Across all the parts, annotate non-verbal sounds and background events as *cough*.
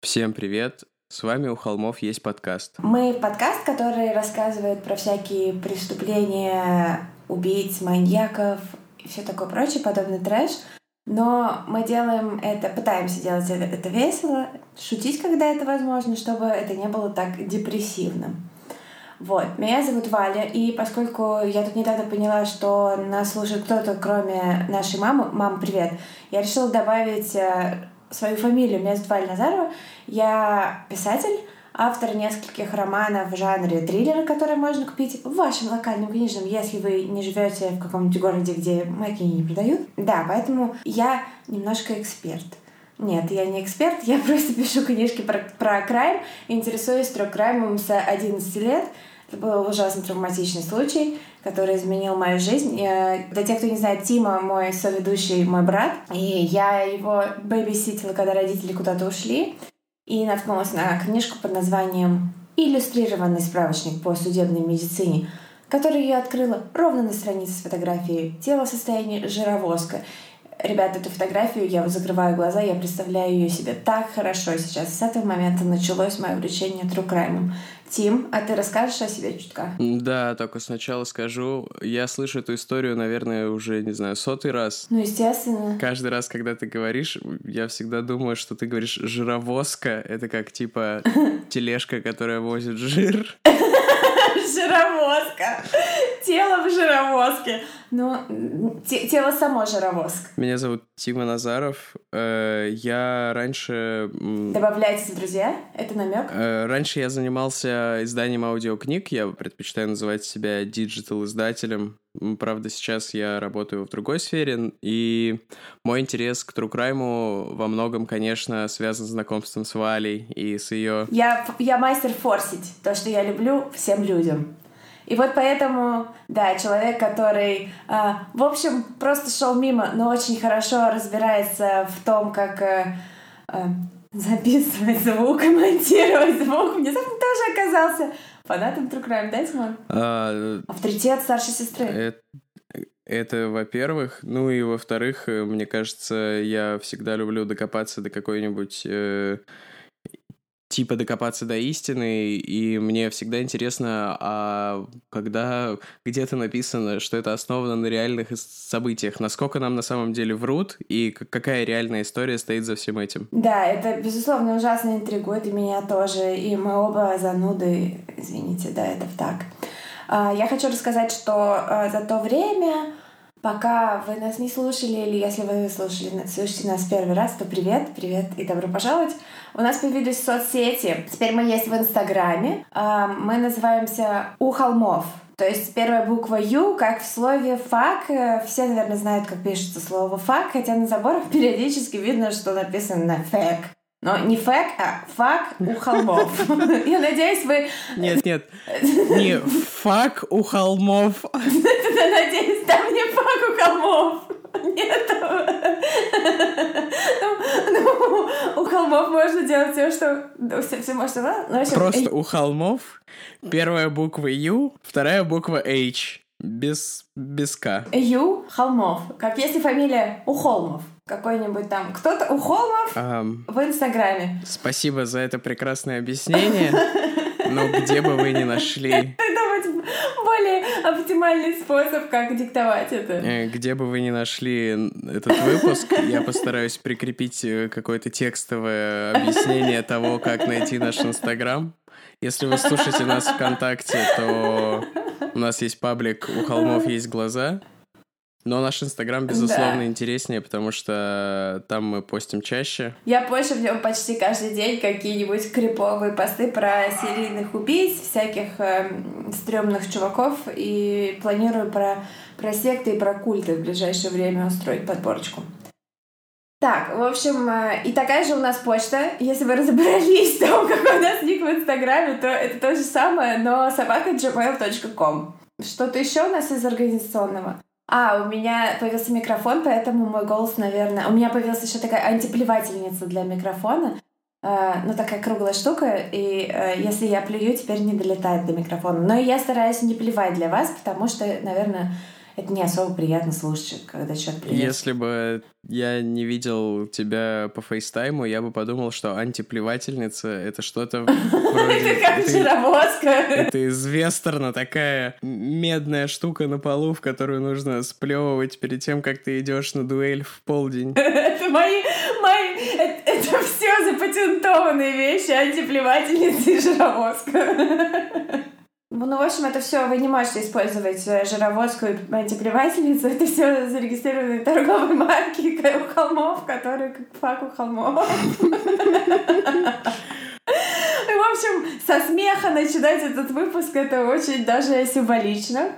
Всем привет! С вами у холмов есть подкаст. Мы подкаст, который рассказывает про всякие преступления, убийц, маньяков и все такое прочее, подобный трэш. Но мы делаем это, пытаемся делать это, это весело, шутить, когда это возможно, чтобы это не было так депрессивным. Вот, меня зовут Валя, и поскольку я тут недавно поняла, что нас слушает кто-то, кроме нашей мамы, мам, привет, я решила добавить э, свою фамилию. Валя Назарова. Я писатель, автор нескольких романов в жанре триллера, которые можно купить в вашем локальном книжном, если вы не живете в каком-нибудь городе, где книги не продают. Да, поэтому я немножко эксперт. Нет, я не эксперт, я *laughs* просто пишу книжки про, про крайм, интересуюсь трехкраймом с 11 лет. Это был ужасно травматичный случай, который изменил мою жизнь. Я, для тех, кто не знает, Тима мой соведущий, мой брат, и я его бэбиситила, когда родители куда-то ушли, и наткнулась на книжку под названием «Иллюстрированный справочник по судебной медицине», который я открыла ровно на странице с фотографией тела в состоянии жировозка. Ребята, эту фотографию, я закрываю глаза, я представляю ее себе так хорошо сейчас. С этого момента началось мое увлечение true crime. Тим, а ты расскажешь о себе чутка? Да, только сначала скажу, я слышу эту историю, наверное, уже, не знаю, сотый раз. Ну, естественно. Каждый раз, когда ты говоришь, я всегда думаю, что ты говоришь «жировозка». Это как, типа, *laughs* тележка, которая возит жир. *laughs* Жировозка. Тело в жировозке. Ну, тело само жировозк. Меня зовут Тима Назаров. Э, я раньше... Добавляйтесь друзья? Это намек? Э, раньше я занимался изданием аудиокниг. Я предпочитаю называть себя диджитал-издателем. Правда, сейчас я работаю в другой сфере, и мой интерес к Crime во многом, конечно, связан с знакомством с Валей и с ее... Я, я мастер форсить то, что я люблю всем людям. И вот поэтому, да, человек, который, э, в общем, просто шел мимо, но очень хорошо разбирается в том, как э, э, записывать звук, *laughs* монтировать звук, внезапно тоже оказался фанатом True Crime, да, Тимон? А, Авторитет старшей сестры. Это, это, во-первых. Ну и во-вторых, мне кажется, я всегда люблю докопаться до какой-нибудь... Э, типа докопаться до истины, и мне всегда интересно, а когда где-то написано, что это основано на реальных событиях, насколько нам на самом деле врут, и какая реальная история стоит за всем этим? Да, это, безусловно, ужасно интригует и меня тоже, и мы оба зануды, извините, да, это так. А, я хочу рассказать, что а, за то время Пока вы нас не слушали, или если вы слушали, слушаете нас первый раз, то привет, привет и добро пожаловать. У нас появились соцсети. Теперь мы есть в Инстаграме. А, мы называемся «У холмов». То есть первая буква «U», как в слове «fuck». Э, все, наверное, знают, как пишется слово «fuck», хотя на заборах периодически видно, что написано «fack». Но не fack, а fuck у холмов. *laughs* Я надеюсь, вы... Нет, нет, не фак у холмов. *laughs* Надеюсь, там не фак у холмов. Нет. Ну, ну, у холмов можно делать все, что... Все, все можно? Ну, Просто у холмов первая буква Ю, вторая буква H. Без, без К. Ю холмов. Как если фамилия у холмов какой-нибудь там кто-то у Холмов um, в Инстаграме. Спасибо за это прекрасное объяснение. Но где бы вы ни нашли... более оптимальный способ, как диктовать это. Э, где бы вы ни нашли этот выпуск, я постараюсь прикрепить э, какое-то текстовое объяснение того, как найти наш Инстаграм. Если вы слушаете нас ВКонтакте, то у нас есть паблик «У холмов есть глаза». Но наш Инстаграм, безусловно, да. интереснее, потому что там мы постим чаще. Я пощу в нем почти каждый день какие-нибудь криповые посты про серийных убийц, всяких э, стрёмных чуваков, и планирую про, про секты и про культы в ближайшее время устроить подборочку. Так, в общем, э, и такая же у нас почта. Если вы разобрались в том, *laughs* какой у нас ник в Инстаграме, то это то же самое, но собака gmail.com. Что-то еще у нас из организационного? А, у меня появился микрофон, поэтому мой голос, наверное... У меня появилась еще такая антиплевательница для микрофона. Э, ну, такая круглая штука, и э, если я плюю, теперь не долетает до микрофона. Но я стараюсь не плевать для вас, потому что, наверное, это не особо приятно слушать, когда человек приветствует. Если бы я не видел тебя по фейстайму, я бы подумал, что антиплевательница — это что-то *laughs* вроде... Это как жировозка. Это из вестерна такая медная штука на полу, в которую нужно сплевывать перед тем, как ты идешь на дуэль в полдень. *laughs* Это мои... мои это, это все запатентованные вещи, антиплевательница и жировозка. *laughs* Ну, в общем, это все вы не можете использовать э, жировозку и антиплевательницу. *laughs* Это все зарегистрированные торговые марки у холмов, которые как фак у холмов. И, в общем, со смеха начинать этот выпуск это очень даже символично.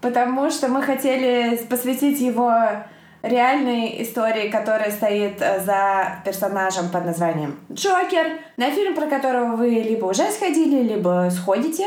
Потому что мы хотели посвятить его реальной истории, которая стоит э, за персонажем под названием Джокер, на фильм, про которого вы либо уже сходили, либо сходите,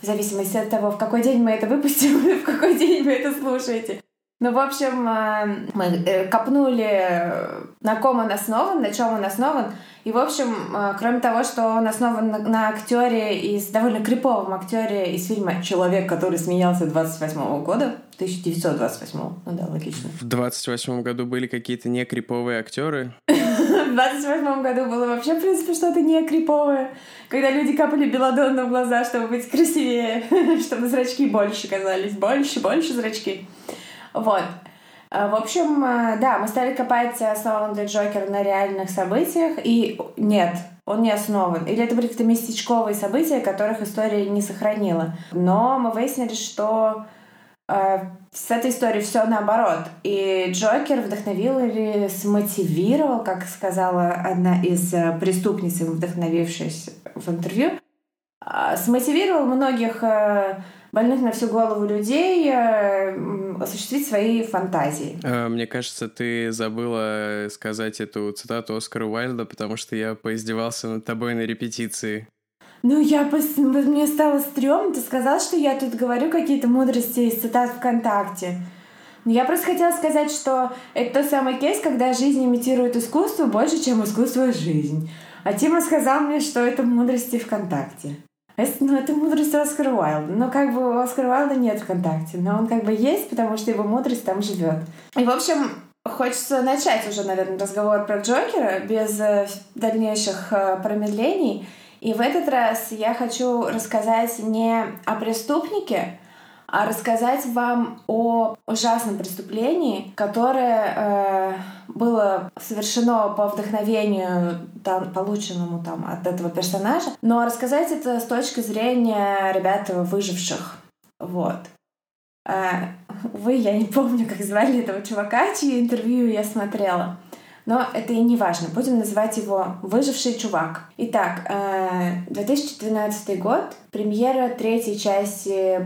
в зависимости от того, в какой день мы это выпустим *laughs* в какой день вы это слушаете. Ну, в общем, э, мы э, копнули, на ком он основан, на чем он основан. И, в общем, э, кроме того, что он основан на, на актере из довольно криповом актере из фильма Человек, который смеялся 28 -го года, 1928 ну да, логично. В 28 году были какие-то не криповые актеры. *laughs* В 28 году было вообще, в принципе, что-то не криповое. Когда люди капали белодонну в глаза, чтобы быть красивее, *laughs* чтобы зрачки больше казались. Больше, больше зрачки. Вот. А, в общем, а, да, мы стали копать основан для Джокера на реальных событиях, и нет, он не основан. Или это были какие-то местечковые события, которых история не сохранила. Но мы выяснили, что э, с этой историей все наоборот. И Джокер вдохновил или смотивировал, как сказала одна из преступниц, вдохновившись в интервью, э, смотивировал многих э, больных на всю голову людей э, осуществить свои фантазии. Э, мне кажется, ты забыла сказать эту цитату Оскара Уайльда, потому что я поиздевался над тобой на репетиции. Ну, я пос... мне стало стрёмно. Ты сказал, что я тут говорю какие-то мудрости из цитат ВКонтакте. Но я просто хотела сказать, что это тот самый кейс, когда жизнь имитирует искусство больше, чем искусство жизнь. А Тима сказал мне, что это мудрости ВКонтакте. Это, ну, это мудрость Оскара Уайлда. Но как бы Оскара Уайлда нет ВКонтакте, но он как бы есть, потому что его мудрость там живет. И, в общем, хочется начать уже, наверное, разговор про Джокера без э, дальнейших э, промедлений. И в этот раз я хочу рассказать не о преступнике, рассказать вам о ужасном преступлении, которое э, было совершено по вдохновению, там, полученному там, от этого персонажа, но рассказать это с точки зрения ребят выживших. Вот. Э, увы, я не помню, как звали этого чувака, чьи интервью я смотрела. Но это и не важно. Будем называть его «Выживший чувак». Итак, 2012 э, год, премьера третьей части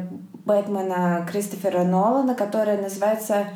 Бэтмена Кристофера Нолана, которая называется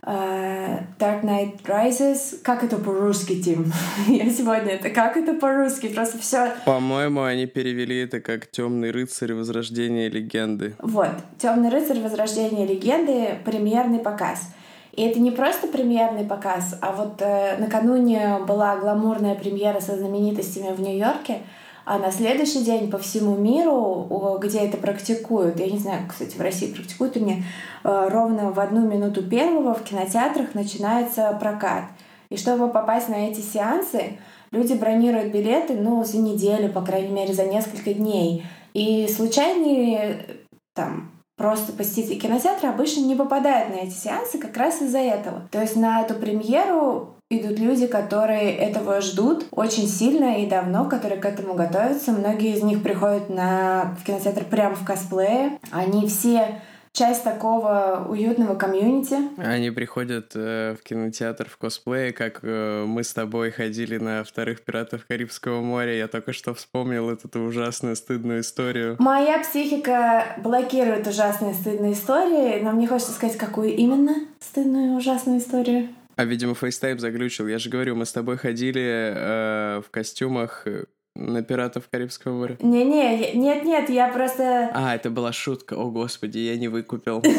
Uh, Dark Knight Rises. Как это по-русски, Тим? *laughs* Я сегодня это как это по-русски? Просто все. По-моему, они перевели это как Темный рыцарь Возрождения легенды. Вот, Темный рыцарь Возрождения легенды премьерный показ. И это не просто премьерный показ, а вот э, накануне была гламурная премьера со знаменитостями в Нью-Йорке. А на следующий день по всему миру, где это практикуют, я не знаю, кстати, в России практикуют или нет, э, ровно в одну минуту первого в кинотеатрах начинается прокат. И чтобы попасть на эти сеансы, люди бронируют билеты, ну, за неделю, по крайней мере, за несколько дней. И случайные там просто посетители кинотеатра обычно не попадают на эти сеансы как раз из-за этого. То есть на эту премьеру идут люди, которые этого ждут очень сильно и давно, которые к этому готовятся. Многие из них приходят на, в кинотеатр прямо в косплее. Они все часть такого уютного комьюнити. Они приходят э, в кинотеатр в косплее, как э, мы с тобой ходили на вторых пиратов Карибского моря. Я только что вспомнил эту ужасную стыдную историю. Моя психика блокирует ужасные стыдные истории, но мне хочется сказать, какую именно стыдную ужасную историю. А, видимо, FaceTime заглючил. Я же говорю, мы с тобой ходили э, в костюмах э, на пиратов Карибского моря. Не-не, нет-нет, я просто... А, это была шутка. О, господи, я не выкупил. *laughs*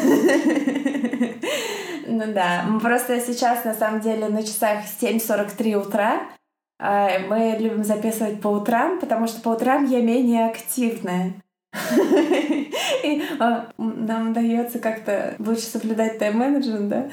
Ну да, просто сейчас, на самом деле, на часах 7.43 утра. А, мы любим записывать по утрам, потому что по утрам я менее активная. *laughs* И а, нам дается как-то лучше соблюдать тайм-менеджмент, да?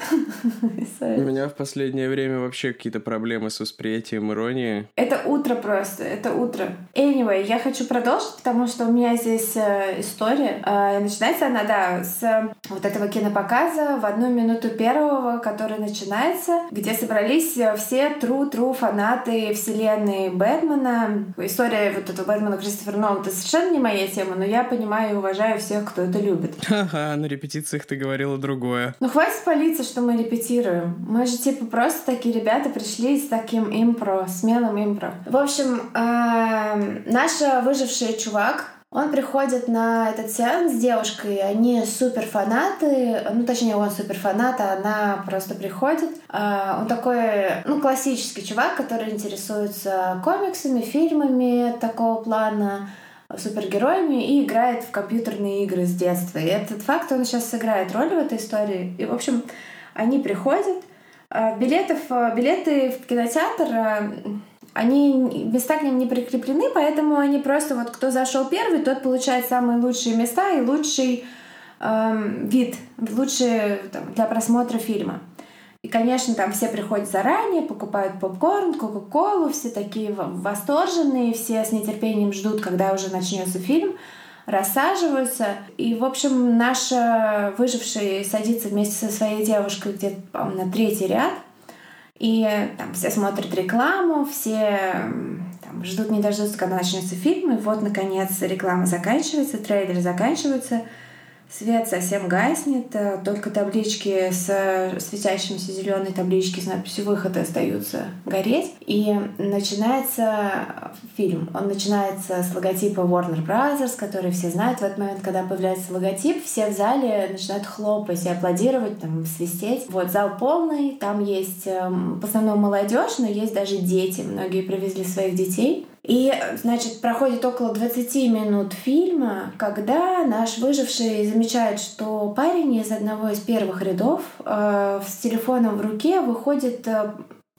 *laughs* У меня в последнее время вообще какие-то проблемы с восприятием иронии. Это утро просто, это утро. Anyway, я хочу продолжить, потому что у меня здесь э, история. Э, начинается она, да, с вот этого кинопоказа в одну минуту первого, который начинается, где собрались все true-true фанаты вселенной Бэтмена. История вот этого Бэтмена Кристофера Нолана — это совершенно не моя тема, но я понимаю и уважаю всех, кто это любит. *laughs* Ага, на репетициях ты говорила другое. Ну хватит палиться, что мы репетируем. Мы же типа просто такие ребята пришли с таким импро, смелым импро. В общем, эм, наш выживший чувак, он приходит на этот сеанс с девушкой, они супер фанаты, ну точнее он супер фанат, а она просто приходит. А, он такой, ну классический чувак, который интересуется комиксами, фильмами такого плана супергероями и играет в компьютерные игры с детства. И этот факт, он сейчас сыграет роль в этой истории. И, в общем, они приходят. А, билетов, а, билеты в кинотеатр, а, они места к ним не прикреплены, поэтому они просто вот кто зашел первый, тот получает самые лучшие места и лучший эм, вид, лучший там, для просмотра фильма. И, конечно, там все приходят заранее, покупают попкорн, кока-колу, все такие восторженные, все с нетерпением ждут, когда уже начнется фильм, рассаживаются. И, в общем, наш выживший садится вместе со своей девушкой где-то, на третий ряд. И там все смотрят рекламу, все там, ждут не дождутся, когда начнется фильм. И вот, наконец, реклама заканчивается, трейлер заканчивается — Свет совсем гаснет, э, только таблички с светящимися зеленой таблички с надписью «Выход» остаются гореть. И начинается фильм. Он начинается с логотипа Warner Brothers, который все знают. В этот момент, когда появляется логотип, все в зале начинают хлопать и аплодировать, там, свистеть. Вот, зал полный, там есть эм, в основном молодежь, но есть даже дети. Многие привезли своих детей. И, значит, проходит около 20 минут фильма, когда наш выживший замечает, что парень из одного из первых рядов э, с телефоном в руке выходит э,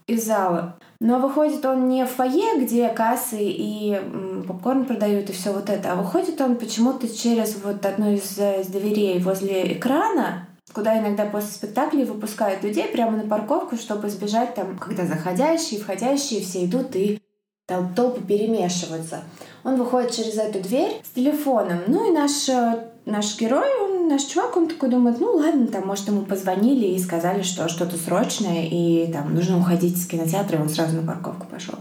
из зала. Но выходит он не в фойе, где кассы и м, попкорн продают и все вот это, а выходит он почему-то через вот одну из, из дверей возле экрана, куда иногда после спектаклей выпускают людей прямо на парковку, чтобы избежать там, когда заходящие, входящие все идут и там толпы перемешиваются. Он выходит через эту дверь с телефоном. Ну и наш, э, наш герой, он, наш чувак, он такой думает, ну ладно, там, может, ему позвонили и сказали, что что-то срочное, и там нужно уходить из кинотеатра, и он сразу на парковку пошел.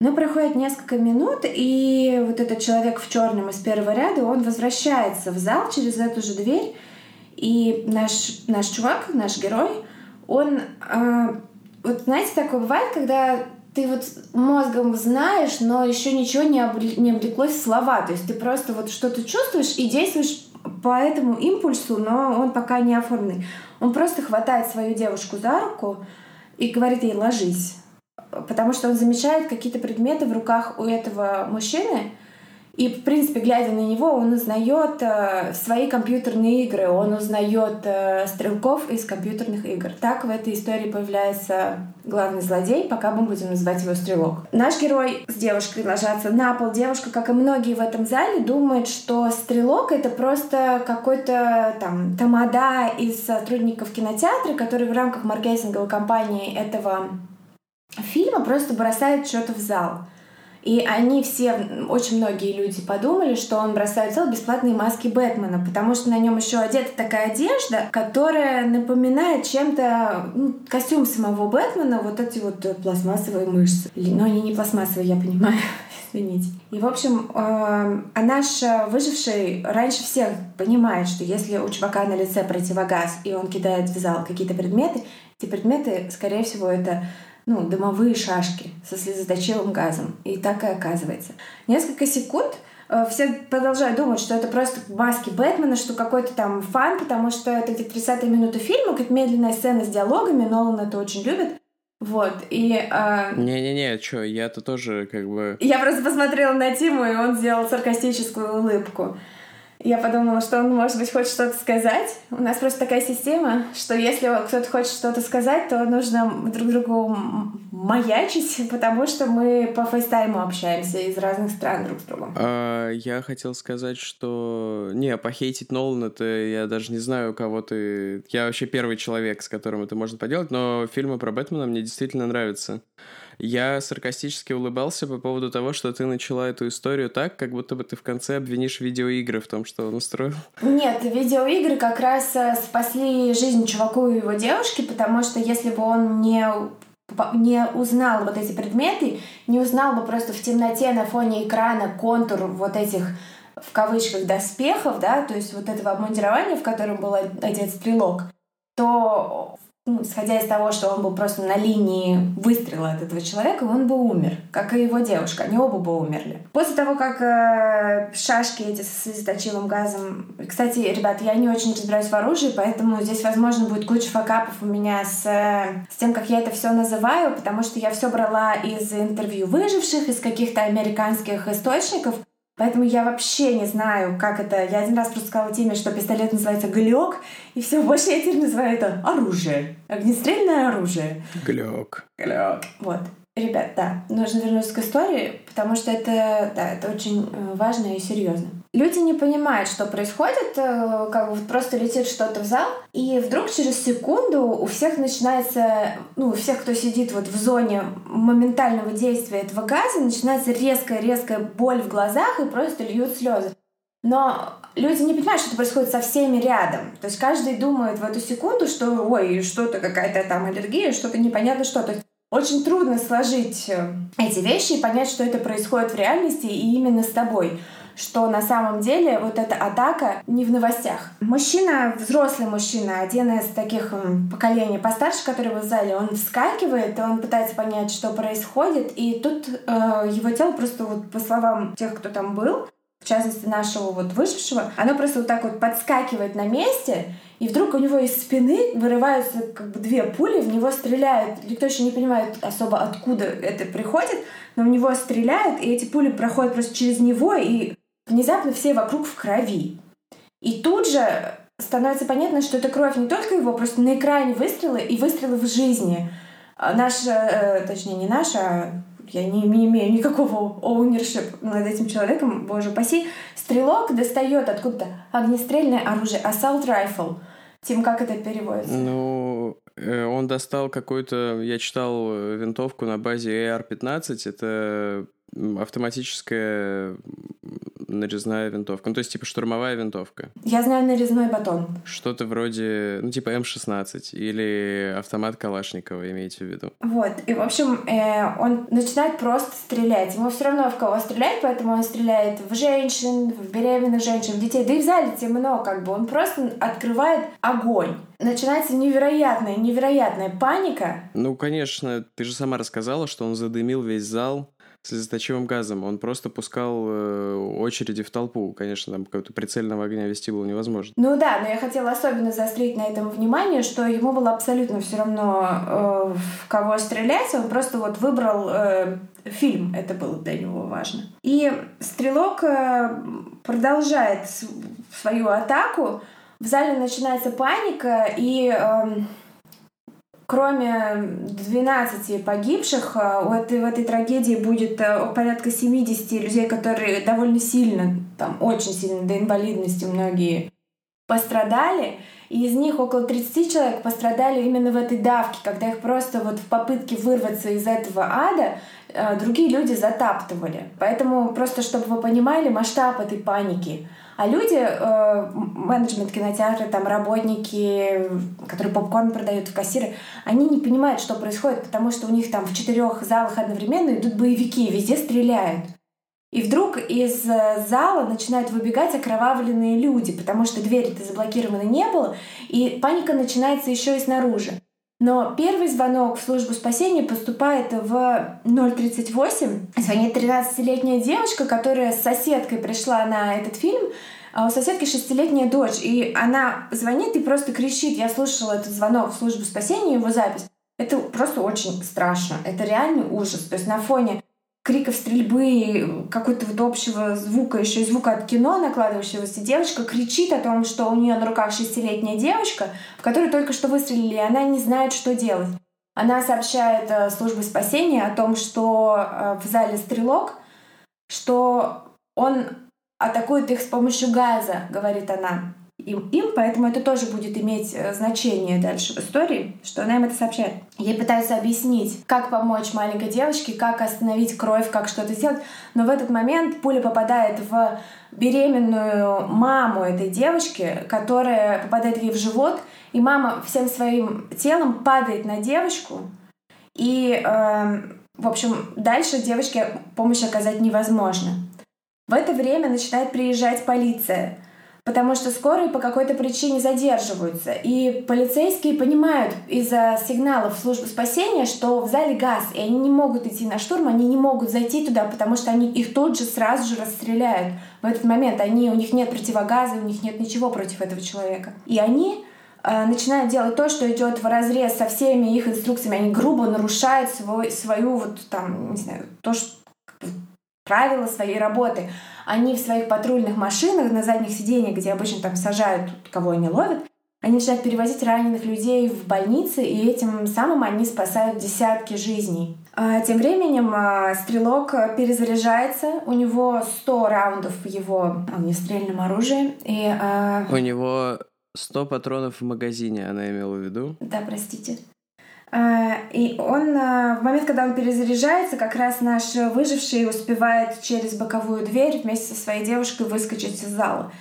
Но проходит несколько минут, и вот этот человек в черном из первого ряда, он возвращается в зал через эту же дверь, и наш, наш чувак, наш герой, он... Э, вот знаете, такое бывает, когда ты вот мозгом знаешь, но еще ничего не, обли... не облеклось в слова. То есть ты просто вот что-то чувствуешь и действуешь по этому импульсу, но он пока не оформленный. Он просто хватает свою девушку за руку и говорит ей «ложись». Потому что он замечает какие-то предметы в руках у этого мужчины, и, в принципе, глядя на него, он узнает э, свои компьютерные игры, он узнает э, стрелков из компьютерных игр. Так в этой истории появляется главный злодей, пока мы будем называть его Стрелок. Наш герой с девушкой ложатся на пол. Девушка, как и многие в этом зале, думает, что Стрелок — это просто какой-то там тамада из сотрудников кинотеатра, который в рамках маркетинговой кампании этого фильма просто бросает что-то в зал. И они все, очень многие люди подумали, что он бросает зал бесплатные маски Бэтмена, потому что на нем еще одета такая одежда, которая напоминает чем-то ну, костюм самого Бэтмена, вот эти вот пластмассовые мышцы. Но они не пластмассовые, я понимаю, *laughs* извините. И, в общем, э, а наш выживший раньше всех понимает, что если у чувака на лице противогаз, и он кидает в зал какие-то предметы, эти предметы, скорее всего, это ну, дымовые шашки со слезоточивым газом. И так и оказывается. Несколько секунд э, все продолжают думать, что это просто маски Бэтмена, что какой-то там фан, потому что это где-то 30 минута фильма, как медленная сцена с диалогами, Нолан это очень любит. Вот, и... Э... Не-не-не, чё, я-то тоже как бы... Я просто посмотрела на Тиму, и он сделал саркастическую улыбку. Я подумала, что он, может быть, хочет что-то сказать. У нас просто такая система, что если кто-то хочет что-то сказать, то нужно друг другу маячить, потому что мы по фейстайму общаемся из разных стран друг с другом. А, я хотел сказать, что... Не, похейтить Нолан, это я даже не знаю, кого ты... Я вообще первый человек, с которым это можно поделать, но фильмы про Бэтмена мне действительно нравятся. Я саркастически улыбался по поводу того, что ты начала эту историю так, как будто бы ты в конце обвинишь видеоигры в том, что он устроил. Нет, видеоигры как раз э, спасли жизнь чуваку и его девушке, потому что если бы он не не узнал вот эти предметы, не узнал бы просто в темноте на фоне экрана контур вот этих в кавычках доспехов, да, то есть вот этого обмундирования, в котором был одет стрелок, то ну, исходя из того, что он был просто на линии выстрела от этого человека, он бы умер, как и его девушка. Они оба бы умерли. После того, как э, шашки эти с слезоточивым газом... Кстати, ребят, я не очень разбираюсь в оружии, поэтому здесь, возможно, будет куча факапов у меня с, с тем, как я это все называю, потому что я все брала из интервью выживших, из каких-то американских источников. Поэтому я вообще не знаю, как это. Я один раз просто сказала теме, что пистолет называется глек, и все, больше я теперь называю это оружие. Огнестрельное оружие. Глек. Глек. Вот. Ребят, да, нужно вернуться к истории, потому что это, да, это очень э, важно и серьезно. Люди не понимают, что происходит, э, как бы просто летит что-то в зал, и вдруг через секунду у всех начинается, ну, у всех, кто сидит вот в зоне моментального действия этого газа, начинается резкая-резкая боль в глазах и просто льют слезы. Но люди не понимают, что это происходит со всеми рядом. То есть каждый думает в эту секунду, что ой, что-то какая-то там аллергия, что-то непонятно что. То очень трудно сложить э, эти вещи и понять, что это происходит в реальности и именно с тобой что на самом деле вот эта атака не в новостях. Мужчина, взрослый мужчина, один из таких поколений постарше, который в зале, он вскакивает, он пытается понять, что происходит, и тут э, его тело просто вот по словам тех, кто там был, в частности нашего вот выжившего, оно просто вот так вот подскакивает на месте, и вдруг у него из спины вырываются как бы две пули, в него стреляют. Никто еще не понимает особо, откуда это приходит, но в него стреляют, и эти пули проходят просто через него, и внезапно все вокруг в крови. И тут же становится понятно, что это кровь не только его, просто на экране выстрелы и выстрелы в жизни. А наша, э, точнее, не наша, а я не, не имею никакого ownership над этим человеком, боже паси, стрелок достает откуда-то огнестрельное оружие, assault rifle. Тим, как это переводится? Ну, э, он достал какую-то, я читал э, винтовку на базе AR-15, это автоматическая нарезная винтовка. Ну, то есть, типа, штурмовая винтовка. Я знаю нарезной батон. Что-то вроде, ну, типа М-16 или автомат Калашникова, имейте в виду. Вот. И, в общем, э, он начинает просто стрелять. Ему все равно в кого стрелять, поэтому он стреляет в женщин, в беременных женщин, в детей. Да и в зале темно, как бы. Он просто открывает огонь начинается невероятная, невероятная паника. Ну, конечно, ты же сама рассказала, что он задымил весь зал слезоточивым газом. Он просто пускал э, очереди в толпу. Конечно, там какого-то прицельного огня вести было невозможно. Ну да, но я хотела особенно заострить на этом внимание, что ему было абсолютно все равно, э, в кого стрелять. Он просто вот выбрал э, фильм. Это было для него важно. И стрелок продолжает свою атаку. В зале начинается паника, и... Э, Кроме 12 погибших, э, у этой, в этой трагедии будет э, порядка 70 людей, которые довольно сильно, там очень сильно до инвалидности многие пострадали. И из них около 30 человек пострадали именно в этой давке, когда их просто вот в попытке вырваться из этого ада э, другие люди затаптывали. Поэтому просто, чтобы вы понимали масштаб этой паники. А люди, э, менеджмент кинотеатра, там работники, которые попкорн продают в кассиры, они не понимают, что происходит, потому что у них там в четырех залах одновременно идут боевики, везде стреляют. И вдруг из э, зала начинают выбегать окровавленные люди, потому что двери-то заблокированы не было, и паника начинается еще и снаружи. Но первый звонок в службу спасения поступает в 038. Звонит 13-летняя девушка, которая с соседкой пришла на этот фильм. А у соседки шестилетняя дочь, и она звонит и просто кричит. Я слушала этот звонок в службу спасения, его запись. Это просто очень страшно. Это реальный ужас. То есть на фоне криков стрельбы, какой-то вот общего звука, еще и звука от кино накладывающегося, девочка кричит о том, что у нее на руках шестилетняя девочка, в которой только что выстрелили, и она не знает, что делать. Она сообщает э, службе спасения о том, что э, в зале стрелок, что он атакует их с помощью газа, говорит она им, им, поэтому это тоже будет иметь э, значение дальше в истории, что она им это сообщает. Ей пытаются объяснить, как помочь маленькой девочке, как остановить кровь, как что-то сделать, но в этот момент пуля попадает в беременную маму этой девочки, которая попадает ей в живот, и мама всем своим телом падает на девочку, и, э, в общем, дальше девочке помощь оказать невозможно. В это время начинает приезжать полиция — потому что скорые по какой-то причине задерживаются. И полицейские понимают из-за сигналов службы спасения, что в зале газ, и они не могут идти на штурм, они не могут зайти туда, потому что они их тут же сразу же расстреляют. В этот момент они, у них нет противогаза, у них нет ничего против этого человека. И они э, начинают делать то, что идет в разрез со всеми их инструкциями. Они грубо нарушают свой, свою вот там, не знаю, то, что правила своей работы. Они в своих патрульных машинах на задних сиденьях, где обычно там сажают, кого они ловят, они начинают перевозить раненых людей в больницы, и этим самым они спасают десятки жизней. А тем временем а, стрелок перезаряжается, у него 100 раундов в его огнестрельном оружии. И, а... У него 100 патронов в магазине, она имела в виду? Да, простите. А, и он, а, в момент, когда он перезаряжается, как раз наш выживший успевает через боковую дверь вместе со своей девушкой выскочить из зала.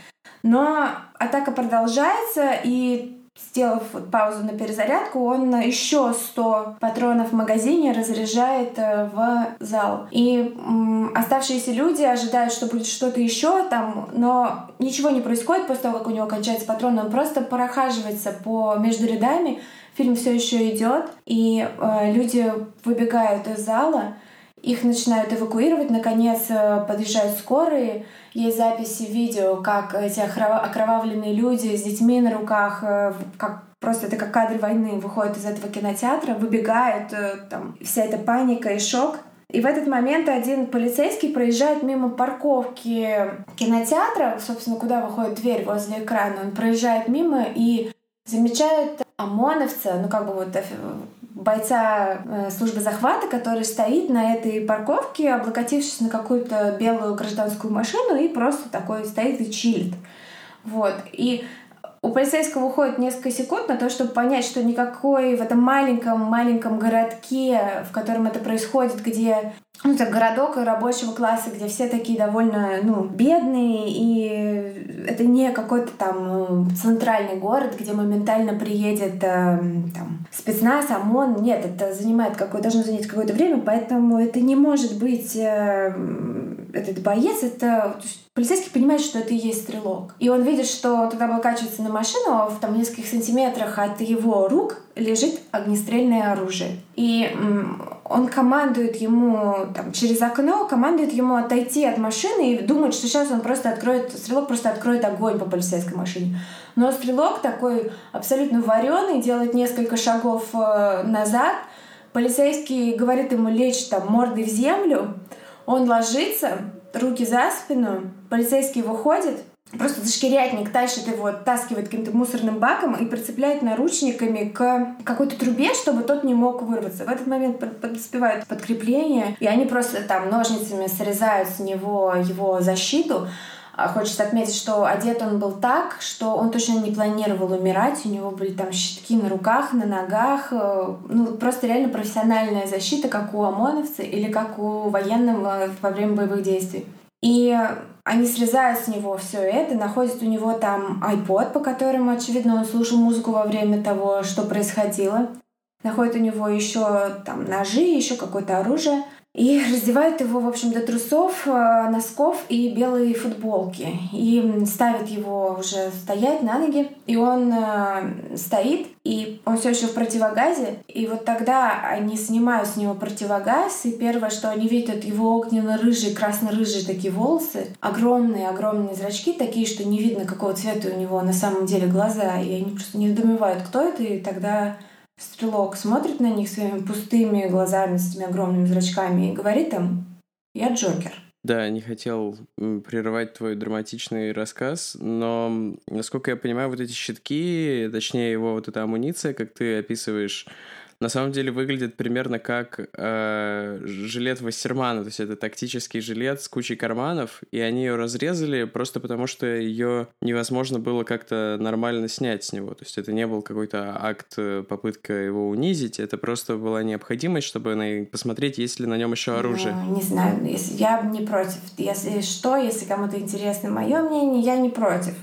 Но атака продолжается, и сделав паузу на перезарядку, он еще 100 патронов в магазине разряжает э, в зал. И оставшиеся люди ожидают, что будет что-то еще там, но ничего не происходит после того, как у него кончается патрон. Он просто прохаживается по между рядами, Фильм все еще идет, и э, люди выбегают из зала, их начинают эвакуировать, наконец э, подъезжают скорые, есть записи видео, как эти окровавленные люди с детьми на руках, э, как просто это как кадры войны, выходят из этого кинотеатра, выбегают, э, там вся эта паника и шок. И в этот момент один полицейский проезжает мимо парковки кинотеатра, собственно, куда выходит дверь возле экрана. Он проезжает мимо и замечает ОМОНовца, ну как бы вот э, бойца э, службы захвата, который стоит на этой парковке, облокотившись на какую-то белую гражданскую машину и просто такой стоит и чилит. Вот. И у полицейского уходит несколько секунд на то, чтобы понять, что никакой в этом маленьком-маленьком городке, в котором это происходит, где ну, это городок рабочего класса, где все такие довольно, ну, бедные, и это не какой-то там ну, центральный город, где моментально приедет э, там, спецназ, ОМОН. Нет, это занимает какое должно занять какое-то время, поэтому это не может быть э, этот боец, это полицейский понимает, что это и есть стрелок. И он видит, что туда облокачивается на машину, а в там нескольких сантиметрах от его рук лежит огнестрельное оружие. И он командует ему там, через окно, командует ему отойти от машины и думает, что сейчас он просто откроет, стрелок просто откроет огонь по полицейской машине. Но стрелок такой абсолютно вареный, делает несколько шагов э, назад. Полицейский говорит ему лечь там мордой в землю. Он ложится, руки за спину, полицейский выходит, Просто зашкирятник тащит его, оттаскивает каким-то мусорным баком и прицепляет наручниками к какой-то трубе, чтобы тот не мог вырваться. В этот момент подоспевают подкрепление, и они просто там ножницами срезают с него его защиту. А хочется отметить, что одет он был так, что он точно не планировал умирать. У него были там щитки на руках, на ногах. Э, ну, просто реально профессиональная защита, как у ОМОНовца или как у военного во время боевых действий. И они срезают с него все это, находят у него там iPod, по которому, очевидно, он слушал музыку во время того, что происходило. Находят у него еще там ножи, еще какое-то оружие. И раздевают его, в общем, до трусов, э, носков и белой футболки. И ставят его уже стоять на ноги. И он э, стоит, и он все еще в противогазе. И вот тогда они снимают с него противогаз, и первое, что они видят, его огненно-рыжие, красно-рыжие такие волосы. Огромные-огромные зрачки, такие, что не видно, какого цвета у него на самом деле глаза. И они просто не недоумевают, кто это, и тогда Стрелок смотрит на них своими пустыми глазами с этими огромными зрачками и говорит им Я Джокер. Да, не хотел прерывать твой драматичный рассказ, но, насколько я понимаю, вот эти щитки, точнее его вот эта амуниция, как ты описываешь, на самом деле выглядит примерно как э, жилет Вассермана, то есть это тактический жилет с кучей карманов, и они ее разрезали просто потому, что ее невозможно было как-то нормально снять с него, то есть это не был какой-то акт, э, попытка его унизить, это просто была необходимость, чтобы на... посмотреть, есть ли на нем еще оружие. Ну, не знаю, я не против. Если что, если кому-то интересно мое мнение, я не против.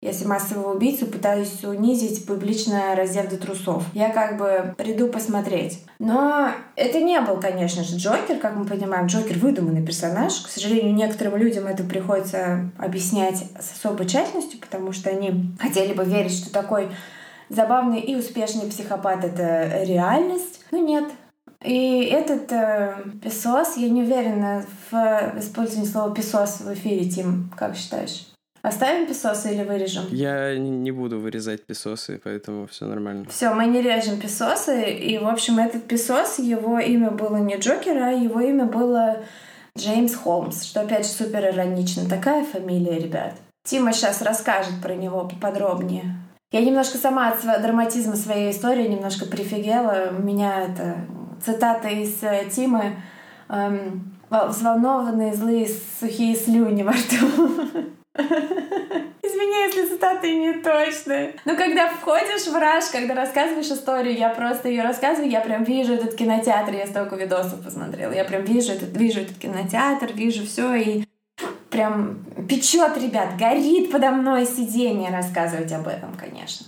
Если массового убийцу пытаюсь унизить, публично раздев до трусов. Я как бы приду посмотреть. Но это не был, конечно же, Джокер, как мы понимаем. Джокер — выдуманный персонаж. К сожалению, некоторым людям это приходится объяснять с особой тщательностью, потому что они хотели бы верить, что такой забавный и успешный психопат — это реальность. Но нет, и этот э, песос, я не уверена в использовании слова песос в эфире, Тим, как считаешь? Оставим песосы или вырежем? Я не буду вырезать песосы, поэтому все нормально. Все, мы не режем песосы. И, в общем, этот песос, его имя было не Джокер, а его имя было Джеймс Холмс, что опять же супер иронично. Такая фамилия, ребят. Тима сейчас расскажет про него поподробнее. Я немножко сама от драматизма своей истории немножко прифигела. У меня это цитата из э, Тимы эм, «Взволнованные злые сухие слюни во рту». *laughs* *laughs* Извини, если цитаты не точные. Но когда входишь в раш, когда рассказываешь историю, я просто ее рассказываю, я прям вижу этот кинотеатр, я столько видосов посмотрела, я прям вижу этот, вижу этот кинотеатр, вижу все и прям печет, ребят, горит подо мной сиденье рассказывать об этом, конечно.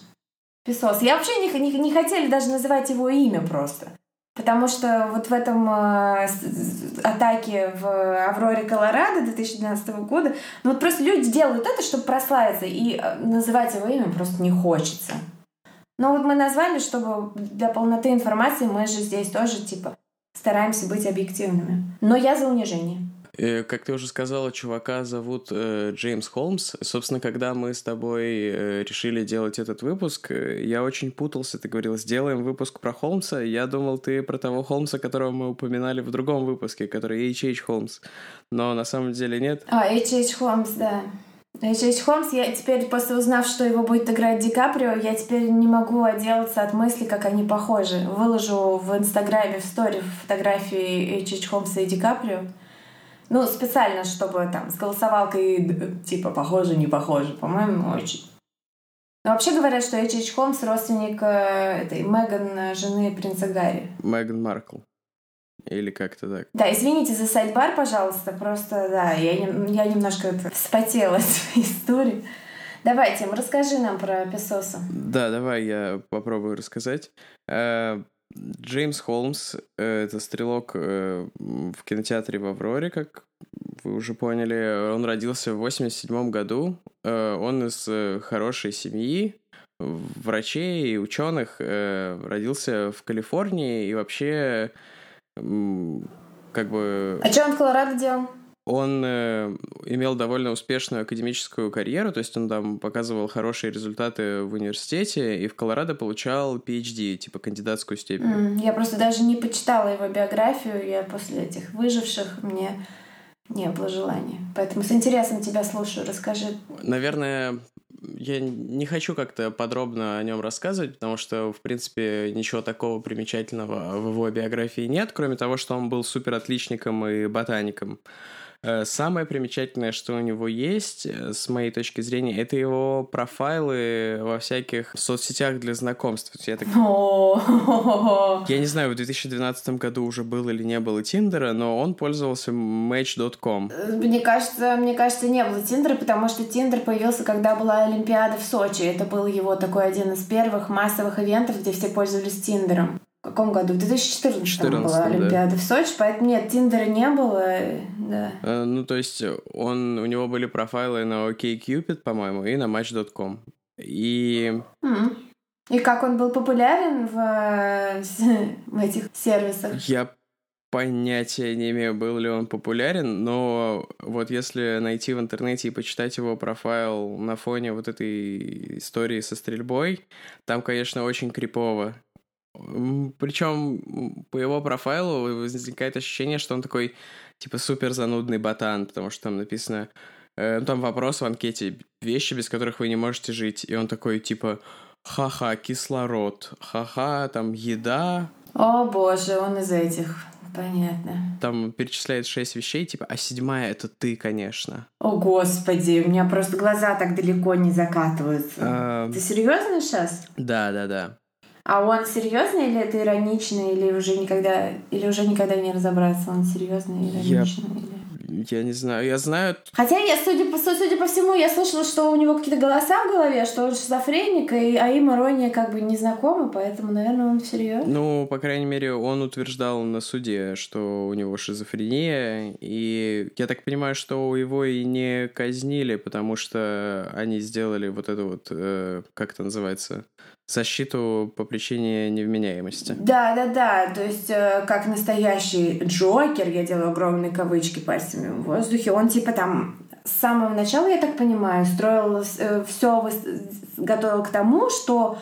Песос. Я вообще не, не, не хотели даже называть его имя просто. Потому что вот в этом э, атаке в Авроре Колорадо 2012 года, ну вот просто люди делают это, чтобы прославиться, и э, называть его имя просто не хочется. Но вот мы назвали, чтобы для полноты информации мы же здесь тоже типа стараемся быть объективными. Но я за унижение. Э, как ты уже сказала, чувака зовут э, Джеймс Холмс. Собственно, когда мы с тобой э, решили делать этот выпуск, я очень путался. Ты говорил, сделаем выпуск про Холмса. Я думал, ты про того Холмса, которого мы упоминали в другом выпуске, который H.H. Холмс. Но на самом деле нет. А, H.H. Холмс, да. H.H. Холмс, я теперь, после узнав, что его будет играть Ди Каприо, я теперь не могу отделаться от мысли, как они похожи. Выложу в Инстаграме в стори фотографии H.H. Холмса и Ди Каприо. Ну, специально, чтобы там с голосовалкой типа похоже, не похоже. По-моему, очень. Но вообще говорят, что Эйч Холмс родственник э, этой Меган, э, жены принца Гарри. Меган Маркл. Или как-то так. Да, извините за сайт-бар, пожалуйста. Просто, да, я, я немножко это, вспотела от своей истории. Давай, Тим, расскажи нам про Песоса. Да, давай я попробую рассказать. Джеймс Холмс э, — это стрелок э, в кинотеатре в Авроре, как вы уже поняли. Он родился в 87 году. Э, он из хорошей семьи, врачей и ученых. Родился в Калифорнии и вообще как бы... А что он в Колорадо делал? Он э, имел довольно успешную академическую карьеру, то есть он там показывал хорошие результаты в университете и в Колорадо получал PhD, типа кандидатскую степень. Mm, я просто даже не почитала его биографию, я после этих выживших мне не было желания. Поэтому с интересом тебя слушаю, расскажи. Наверное, я не хочу как-то подробно о нем рассказывать, потому что, в принципе, ничего такого примечательного в его биографии нет, кроме того, что он был супер отличником и ботаником. Э, самое примечательное, что у него есть, э, с моей точки зрения, это его профайлы во всяких соцсетях для знакомств. Я, так... я не знаю, в 2012 году уже был или не было Тиндера, но он пользовался Match.com. Мне кажется, мне кажется, не было Тиндера, потому что Тиндер появился, когда была Олимпиада в Сочи. Это был его такой один из первых массовых ивентов, где все пользовались Тиндером. В каком году? В 2014 14, была Олимпиада да. в Сочи, поэтому нет, Тиндера не было, да. А, ну, то есть он, у него были профайлы на OkCupid, по-моему, и на Match.com. И... Mm. И как он был популярен в, в этих сервисах? Я понятия не имею, был ли он популярен, но вот если найти в интернете и почитать его профайл на фоне вот этой истории со стрельбой, там, конечно, очень крипово. Причем по его профайлу возникает ощущение, что он такой типа супер занудный ботан, потому что там написано, э, ну, там вопрос в анкете, вещи, без которых вы не можете жить, и он такой, типа, ха-ха, кислород, ха-ха, там еда. О боже, он из этих. Понятно. Там перечисляет шесть вещей, типа, а седьмая — это ты, конечно. О, господи, у меня просто глаза так далеко не закатываются. А... Ты серьезно сейчас? Да, да, да. А он серьезный или это иронично, или уже никогда, или уже никогда не разобраться, он серьезный или ироничный? Я... Или... Я не знаю, я знаю... Хотя, я, судя, по, судя по всему, я слышала, что у него какие-то голоса в голове, что он шизофреник, и, а им ирония как бы не знакома, поэтому, наверное, он всерьез. Ну, по крайней мере, он утверждал на суде, что у него шизофрения, и я так понимаю, что его и не казнили, потому что они сделали вот это вот, э, как это называется, защиту по причине невменяемости. Да, да, да. То есть, э, как настоящий Джокер, я делаю огромные кавычки пальцами в воздухе, он типа там с самого начала, я так понимаю, строил э, все, готовил к тому, что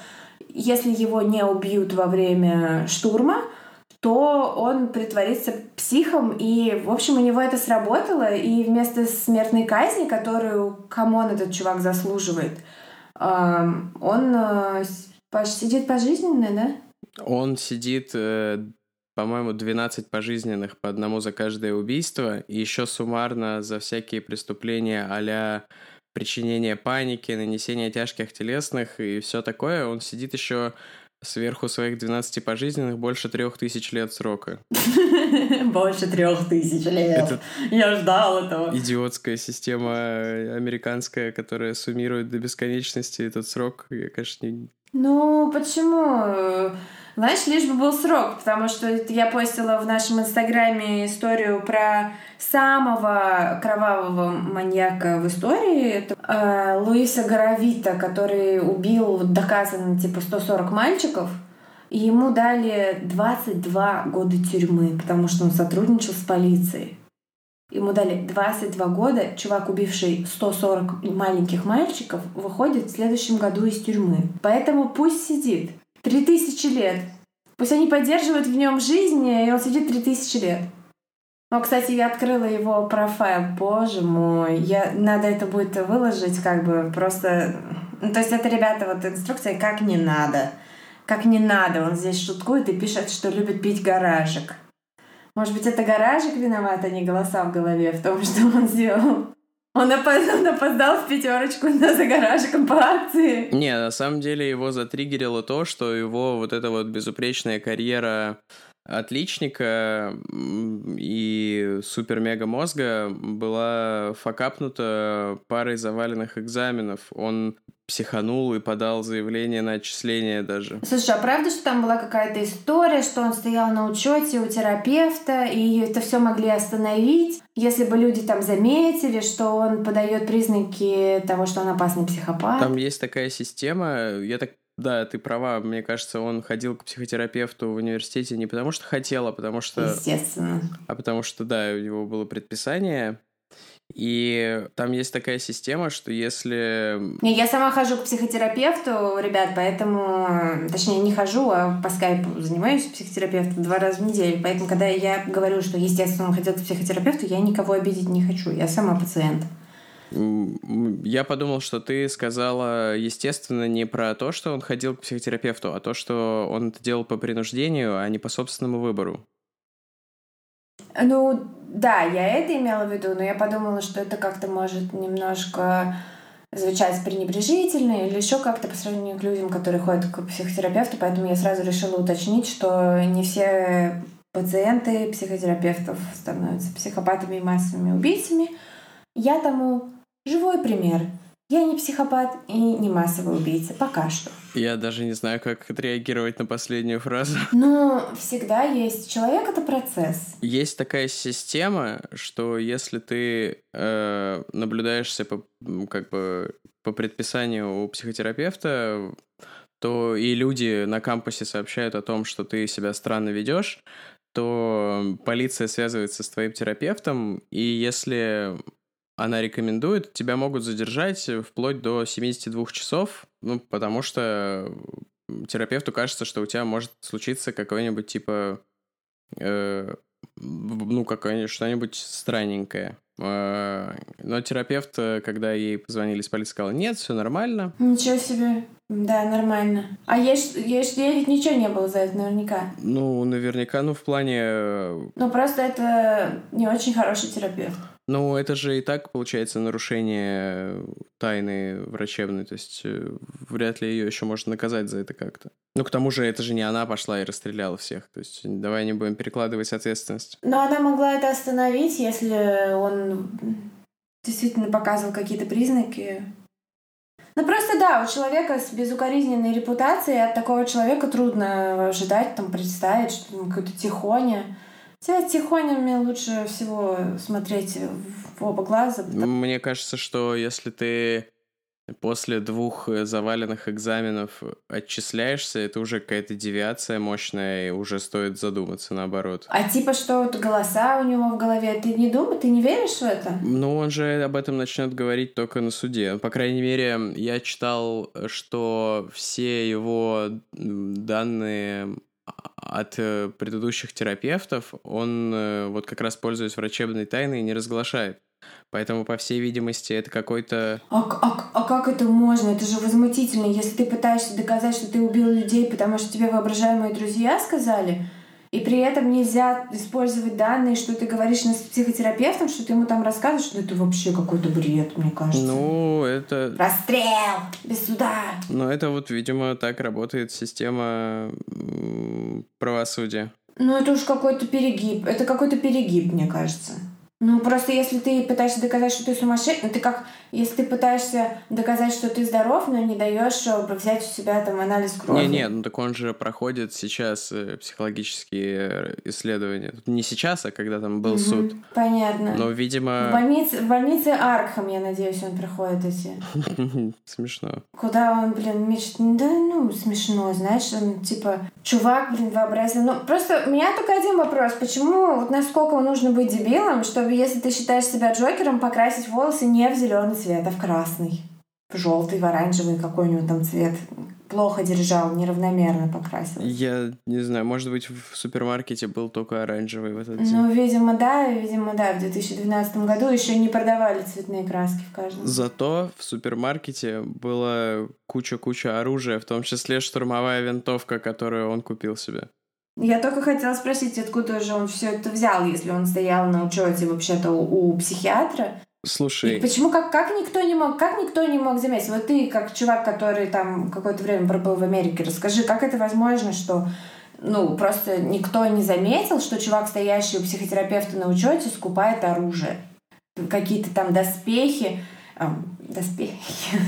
если его не убьют во время штурма, то он притворится психом, и, в общем, у него это сработало, и вместо смертной казни, которую, come on, этот чувак заслуживает, он э, сидит пожизненно, да? Он сидит, э, по-моему, 12 пожизненных по одному за каждое убийство, и еще суммарно за всякие преступления а причинение паники, нанесение тяжких телесных и все такое. Он сидит еще сверху своих 12 пожизненных больше трех тысяч лет срока. *laughs* Больше трех тысяч лет. Я ждал этого. Идиотская система американская, которая суммирует до бесконечности этот срок. Я, конечно, не, ну, почему? Знаешь, лишь бы был срок, потому что я постила в нашем инстаграме историю про самого кровавого маньяка в истории. Это э, Луиса Горовита, который убил доказанно типа 140 мальчиков. И ему дали 22 года тюрьмы, потому что он сотрудничал с полицией. Ему дали 22 года. Чувак, убивший 140 маленьких мальчиков, выходит в следующем году из тюрьмы. Поэтому пусть сидит. 3000 лет. Пусть они поддерживают в нем жизнь, и он сидит 3000 лет. Ну, кстати, я открыла его профайл. Боже мой, я... надо это будет выложить как бы просто... Ну, то есть это, ребята, вот инструкция «как не надо». Как не надо. Он здесь шуткует и пишет, что любит пить гаражик. Может быть, это гаражик виноват, а не голоса в голове в том, *laughs* что он сделал? Он опоздал, он опоздал в пятерочку но за гаражиком по. Не, на самом деле его затриггерило то, что его вот эта вот безупречная карьера отличника и супер-мега-мозга была факапнута парой заваленных экзаменов. Он психанул и подал заявление на отчисление даже. Слушай, а правда, что там была какая-то история, что он стоял на учете у терапевта, и это все могли остановить, если бы люди там заметили, что он подает признаки того, что он опасный психопат? Там есть такая система, я так да, ты права. Мне кажется, он ходил к психотерапевту в университете не потому, что хотел, а потому что... Естественно. А потому что, да, у него было предписание. И там есть такая система, что если... Не, я сама хожу к психотерапевту, ребят, поэтому... Точнее, не хожу, а по скайпу занимаюсь психотерапевтом два раза в неделю. Поэтому, когда я говорю, что, естественно, он ходил к психотерапевту, я никого обидеть не хочу. Я сама пациент. Я подумал, что ты сказала, естественно, не про то, что он ходил к психотерапевту, а то, что он это делал по принуждению, а не по собственному выбору. Ну, да, я это имела в виду, но я подумала, что это как-то может немножко звучать пренебрежительно или еще как-то по сравнению к людям, которые ходят к психотерапевту, поэтому я сразу решила уточнить, что не все пациенты психотерапевтов становятся психопатами и массовыми убийцами. Я тому Живой пример. Я не психопат и не массовый убийца. Пока что. Я даже не знаю, как отреагировать на последнюю фразу. *laughs* Ну, всегда есть. Человек — это процесс. Есть такая система, что если ты э, наблюдаешься по, как бы по предписанию у психотерапевта, то и люди на кампусе сообщают о том, что ты себя странно ведешь, то полиция связывается с твоим терапевтом, и если она рекомендует, тебя могут задержать вплоть до 72 часов, ну, потому что терапевту кажется, что у тебя может случиться какой-нибудь типа э, ну, какое-нибудь что-нибудь странненькое. А, но терапевт, э, когда ей позвонили из полиции, сказал, нет, все нормально. Ничего себе. Да, нормально. А ей, ей, ей ведь ничего не было за это наверняка. Ну, наверняка, ну, в плане... Э, ну, просто это не очень хороший терапевт. Ну, это же и так, получается, нарушение тайны врачебной, то есть э, вряд ли ее еще можно наказать за это как-то. Ну, к тому же, это же не она пошла и расстреляла всех, то есть давай не будем перекладывать ответственность. Но она могла это остановить, если он действительно показывал какие-то признаки. Ну, просто да, у человека с безукоризненной репутацией от такого человека трудно ожидать, там, представить, что он какой-то тихоня Тебя тихонями лучше всего смотреть в оба глаза. Мне кажется, что если ты после двух заваленных экзаменов отчисляешься, это уже какая-то девиация мощная, и уже стоит задуматься наоборот. А типа что вот голоса у него в голове, ты не думаешь, ты не веришь в это? Ну, он же об этом начнет говорить только на суде. По крайней мере, я читал, что все его данные от э, предыдущих терапевтов он э, вот как раз пользуясь врачебной тайной не разглашает. Поэтому, по всей видимости, это какой-то... А, а, а как это можно? Это же возмутительно. Если ты пытаешься доказать, что ты убил людей, потому что тебе воображаемые друзья сказали, и при этом нельзя использовать данные, что ты говоришь с психотерапевтом, что ты ему там рассказываешь, что это вообще какой-то бред, мне кажется. Ну, это... Расстрел! Без суда! Ну, это вот, видимо, так работает система правосудия. Ну, это уж какой-то перегиб. Это какой-то перегиб, мне кажется. Ну, просто если ты пытаешься доказать, что ты сумасшедший, ты как, если ты пытаешься доказать, что ты здоров, но не даешь э, взять у себя там анализ крови. Не-не, ну так он же проходит сейчас э, психологические э, исследования. Не сейчас, а когда там был угу, суд. Понятно. Но, видимо... В больнице, в больнице Аркхам, я надеюсь, он проходит эти. *laughs* Смешно. Куда он, блин, мечт... Да, ну, смешно, знаешь, он, типа, чувак, блин, вообразил. Ну, просто у меня только один вопрос. Почему, вот насколько нужно быть дебилом, чтобы если ты считаешь себя Джокером, покрасить волосы не в зеленый цвет, а в красный. В желтый, в оранжевый какой-нибудь там цвет. Плохо держал, неравномерно покрасил. Я не знаю, может быть, в супермаркете был только оранжевый в этот день. Ну, видимо, да, видимо, да. В 2012 году еще не продавали цветные краски в каждом. Зато в супермаркете была куча-куча оружия, в том числе штурмовая винтовка, которую он купил себе. Я только хотела спросить, откуда же он все это взял, если он стоял на учете вообще-то у, у психиатра. Слушай. И почему как, как никто не мог, как никто не мог заметить? Вот ты, как чувак, который там какое-то время пробыл в Америке, расскажи, как это возможно, что ну, просто никто не заметил, что чувак, стоящий у психотерапевта на учете, скупает оружие. Какие-то там доспехи, доспехи,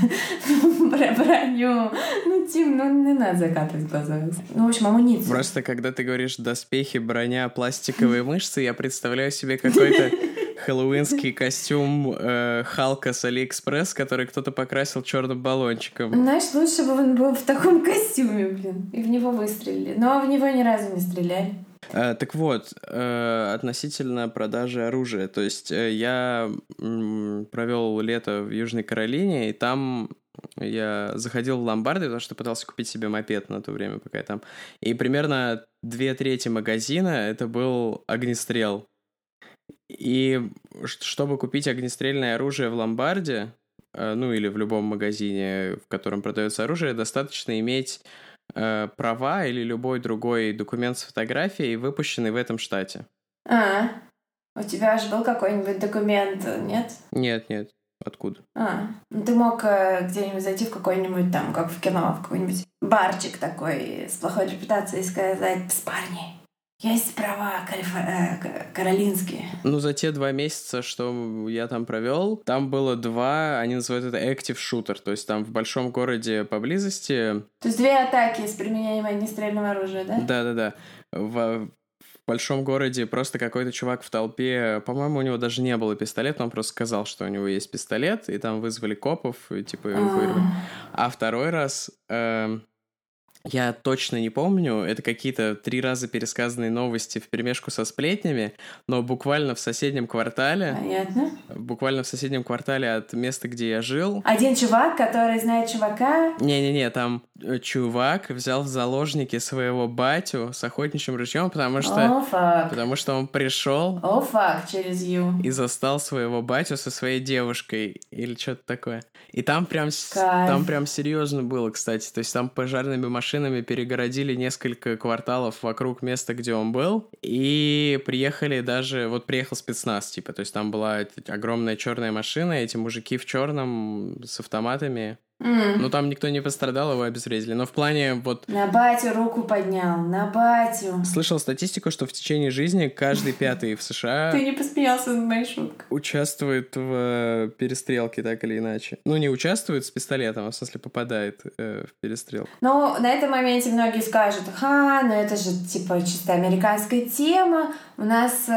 *laughs* броню. Ну, Тим, ну не надо закатывать глаза. Ну, в общем, амуницию. Просто когда ты говоришь доспехи, броня, пластиковые мышцы, я представляю себе какой-то *laughs* хэллоуинский костюм э, Халка с Алиэкспресс, который кто-то покрасил черным баллончиком. Знаешь, лучше бы он был в таком костюме, блин, и в него выстрелили. Но в него ни разу не стреляли. Э, так вот, э, относительно продажи оружия. То есть э, я провел лето в Южной Каролине, и там я заходил в ломбарды, потому что пытался купить себе мопед на то время, пока я там. И примерно две трети магазина это был огнестрел. И чтобы купить огнестрельное оружие в ломбарде, ну или в любом магазине, в котором продается оружие, достаточно иметь э, права или любой другой документ с фотографией, выпущенный в этом штате. А, у тебя же был какой-нибудь документ, нет? Нет, нет. Откуда? А, ну ты мог э, где-нибудь зайти в какой-нибудь там, как в кино, в какой-нибудь барчик такой с плохой репутацией и сказать, парни, есть права э, каролинские. Ну, за те два месяца, что я там провел, там было два, они называют это active shooter, то есть там в большом городе поблизости... То есть две атаки с применением огнестрельного оружия, да? Да-да-да. В, в большом городе просто какой-то чувак в толпе, по-моему, у него даже не было пистолета, он просто сказал, что у него есть пистолет, и там вызвали копов, и типа эвакуировали. -а, -а. второй раз... Э я точно не помню, это какие-то три раза пересказанные новости в перемешку со сплетнями, но буквально в соседнем квартале... Понятно. Буквально в соседнем квартале от места, где я жил... Один чувак, который знает чувака... Не-не-не, там э, чувак взял в заложники своего батю с охотничьим ружьем, потому что, О, фак. потому что он пришел О, фак, через ю. и застал своего батю со своей девушкой или что-то такое. И там прям, Кайф. там прям серьезно было, кстати. То есть там пожарными машинами перегородили несколько кварталов вокруг места, где он был. И приехали даже... Вот приехал спецназ, типа. То есть там была огромная черная машина, эти мужики в черном с автоматами. М. Ну там никто не пострадал, его обезвредили. Но в плане вот На батю руку поднял, на батю. Слышал статистику, что в течение жизни каждый пятый в США *laughs* Ты не посмеялся над моей шуткой. участвует в э, перестрелке так или иначе. Ну, не участвует с пистолетом, а в смысле попадает э, в перестрелку. Ну, на этом моменте многие скажут, ха, ну это же типа чисто американская тема, у нас э,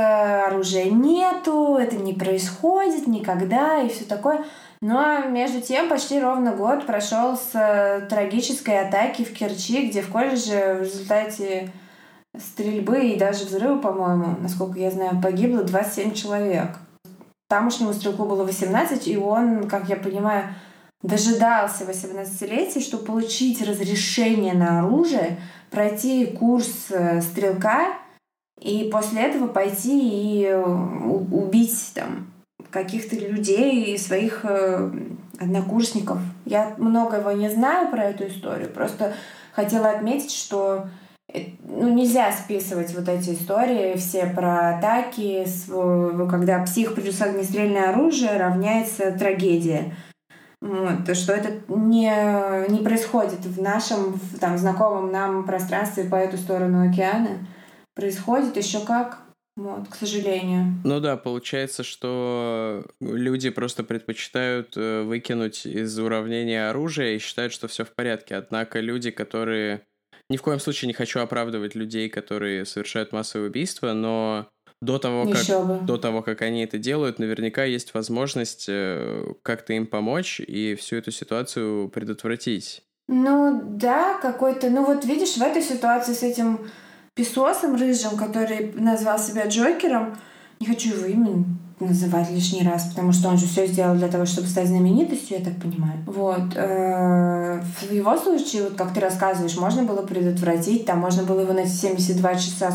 оружия нету, это не происходит никогда и все такое. Но между тем почти ровно год прошел с э, трагической атаки в Керчи, где в колледже в результате стрельбы и даже взрыва, по-моему, насколько я знаю, погибло 27 человек. Тамошнему стрелку было 18, и он, как я понимаю, дожидался 18-летия, чтобы получить разрешение на оружие, пройти курс э, стрелка и после этого пойти и э, убить там каких-то людей и своих э, однокурсников. Я многого не знаю про эту историю, просто хотела отметить, что э, ну, нельзя списывать вот эти истории все про атаки, когда псих плюс огнестрельное оружие равняется трагедия. Вот, то, что это не, не происходит в нашем там, знакомом нам пространстве по эту сторону океана. Происходит еще как, вот, к сожалению. Ну да, получается, что люди просто предпочитают э, выкинуть из уравнения оружия и считают, что все в порядке. Однако люди, которые... Ни в коем случае не хочу оправдывать людей, которые совершают массовые убийства, но до того, как бы. до того, как они это делают, наверняка есть возможность э, как-то им помочь и всю эту ситуацию предотвратить. Ну да, какой-то... Ну вот видишь, в этой ситуации с этим песосом рыжим, который назвал себя Джокером, не хочу его имя называть лишний раз, потому что он же все сделал для того, чтобы стать знаменитостью, я так понимаю. Вот. э, В его случае, вот как ты рассказываешь, можно было предотвратить, там можно было его на эти 72 часа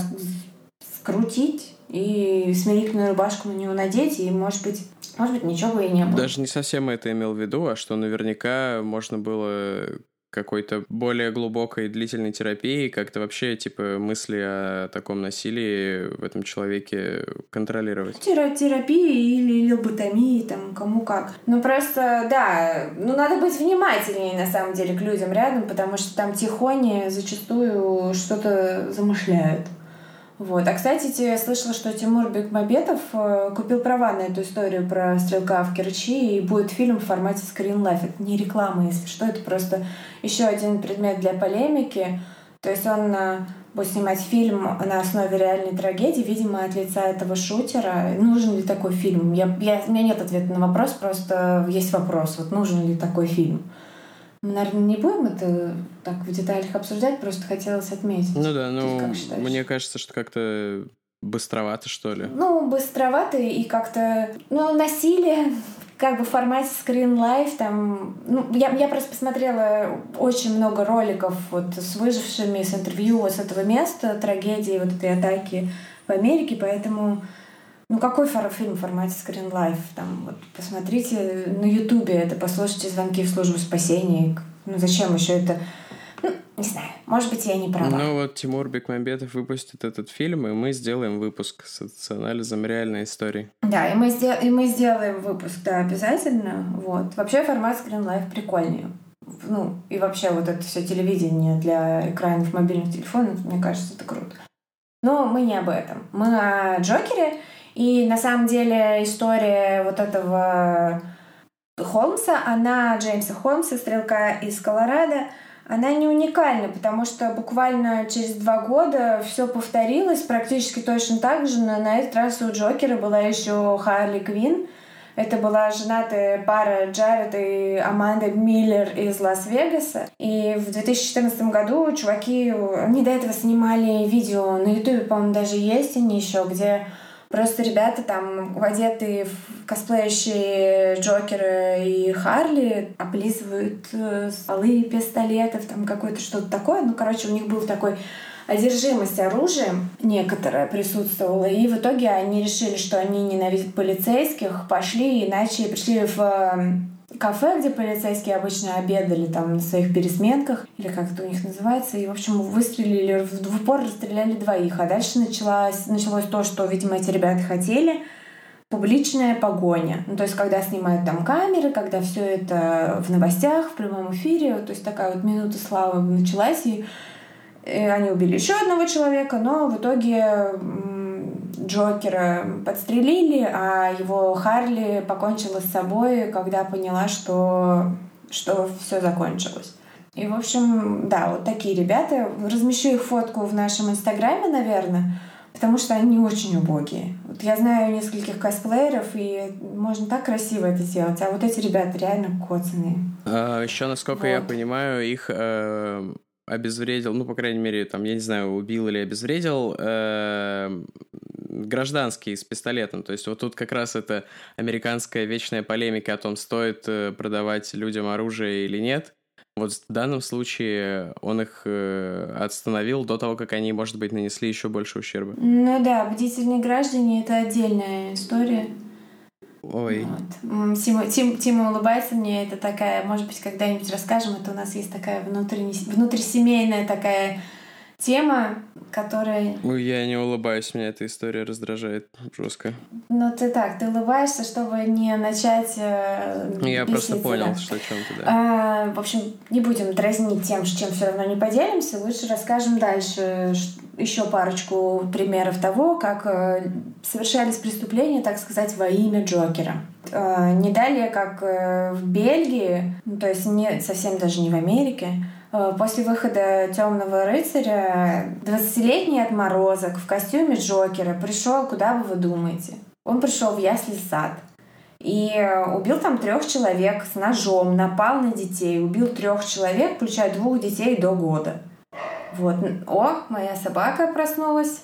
скрутить и смирительную рубашку на него надеть, и, может быть, может быть, ничего бы и не было. Даже не совсем это имел в виду, а что наверняка можно было какой-то более глубокой длительной терапии, как-то вообще, типа, мысли о таком насилии в этом человеке контролировать. Тера- терапии или лоботомии, там, кому как. Ну, просто, да, ну, надо быть внимательнее, на самом деле, к людям рядом, потому что там тихони зачастую что-то замышляют. Вот. А, кстати, я слышала, что Тимур Бекмамбетов э, купил права на эту историю про стрелка в Керчи, и будет фильм в формате Life. Это не реклама, если что, это просто еще один предмет для полемики. То есть он э, будет снимать фильм на основе реальной трагедии, видимо, от лица этого шутера. Нужен ли такой фильм? Я, я, у меня нет ответа на вопрос, просто есть вопрос. Вот нужен ли такой фильм? Мы, наверное, не будем это так в деталях обсуждать, просто хотелось отметить. Ну да, ну, мне кажется, что как-то быстровато, что ли. Ну, быстровато и как-то... Ну, насилие как бы в формате Screen Life, там... Ну, я, я просто посмотрела очень много роликов вот с выжившими, с интервью вот с этого места, трагедии вот этой атаки в Америке, поэтому... Ну, какой фильм в формате Screen Life? Там, вот, посмотрите на Ютубе это, послушайте звонки в службу спасения. Ну, зачем еще это? Ну, не знаю. Может быть, я не права. Ну вот Тимур Бекмамбетов выпустит этот фильм, и мы сделаем выпуск с, с анализом реальной истории. Да, и мы, сдел- и мы сделаем выпуск, да, обязательно. Вот. Вообще формат Screen Life прикольный. Ну, и вообще вот это все телевидение для экранов мобильных телефонов, мне кажется, это круто. Но мы не об этом. Мы о Джокере. И на самом деле история вот этого Холмса, она, Джеймса Холмса, стрелка из Колорадо, она не уникальна, потому что буквально через два года все повторилось практически точно так же, но на этот раз у Джокера была еще Харли Квин. Это была женатая пара Джаред и Аманда Миллер из Лас-Вегаса. И в 2014 году чуваки, они до этого снимали видео на Ютубе, по-моему, даже есть они еще, где Просто ребята там одетые в косплеящие Джокера и Харли облизывают э, стволы пистолетов, там какое-то что-то такое. Ну, короче, у них был такой одержимость оружием некоторая присутствовала, и в итоге они решили, что они ненавидят полицейских, пошли и начали, пришли в эм, кафе, где полицейские обычно обедали там на своих пересменках, или как это у них называется, и, в общем, выстрелили, в упор расстреляли двоих, а дальше началось, началось то, что, видимо, эти ребята хотели, публичная погоня. Ну, то есть, когда снимают там камеры, когда все это в новостях, в прямом эфире, то есть такая вот минута славы началась, и и они убили еще одного человека, но в итоге Джокера подстрелили, а его Харли покончила с собой, когда поняла, что, что все закончилось. И, в общем, да, вот такие ребята. Размещу их фотку в нашем инстаграме, наверное, потому что они очень убогие. Вот я знаю нескольких косплееров, и можно так красиво это сделать, а вот эти ребята реально коцанные. А, еще, насколько вот. я понимаю, их э, обезвредил, ну, по крайней мере, там, я не знаю, убил или обезвредил э, гражданский с пистолетом. То есть вот тут как раз это американская вечная полемика о том, стоит э, продавать людям оружие или нет. Вот в данном случае он их э, остановил до того, как они, может быть, нанесли еще больше ущерба. Ну да, бдительные граждане — это отдельная история. Ой. Вот. Тима, Тим, Тима улыбается мне, это такая, может быть, когда-нибудь расскажем, это у нас есть такая внутренне, внутрисемейная такая тема, которая... Ну, я не улыбаюсь, меня эта история раздражает жестко. Ну, ты так, ты улыбаешься, чтобы не начать э, Я просто понял, что о чем ты, да. А, в общем, не будем дразнить тем, чем все равно не поделимся, лучше расскажем дальше еще парочку примеров того, как э, совершались преступления, так сказать, во имя Джокера. Э, не далее, как э, в Бельгии, ну, то есть не совсем даже не в Америке, после выхода Темного рыцаря 20-летний отморозок в костюме Джокера пришел, куда бы вы думаете? Он пришел в ясли сад и убил там трех человек с ножом, напал на детей, убил трех человек, включая двух детей до года. Вот. О, моя собака проснулась.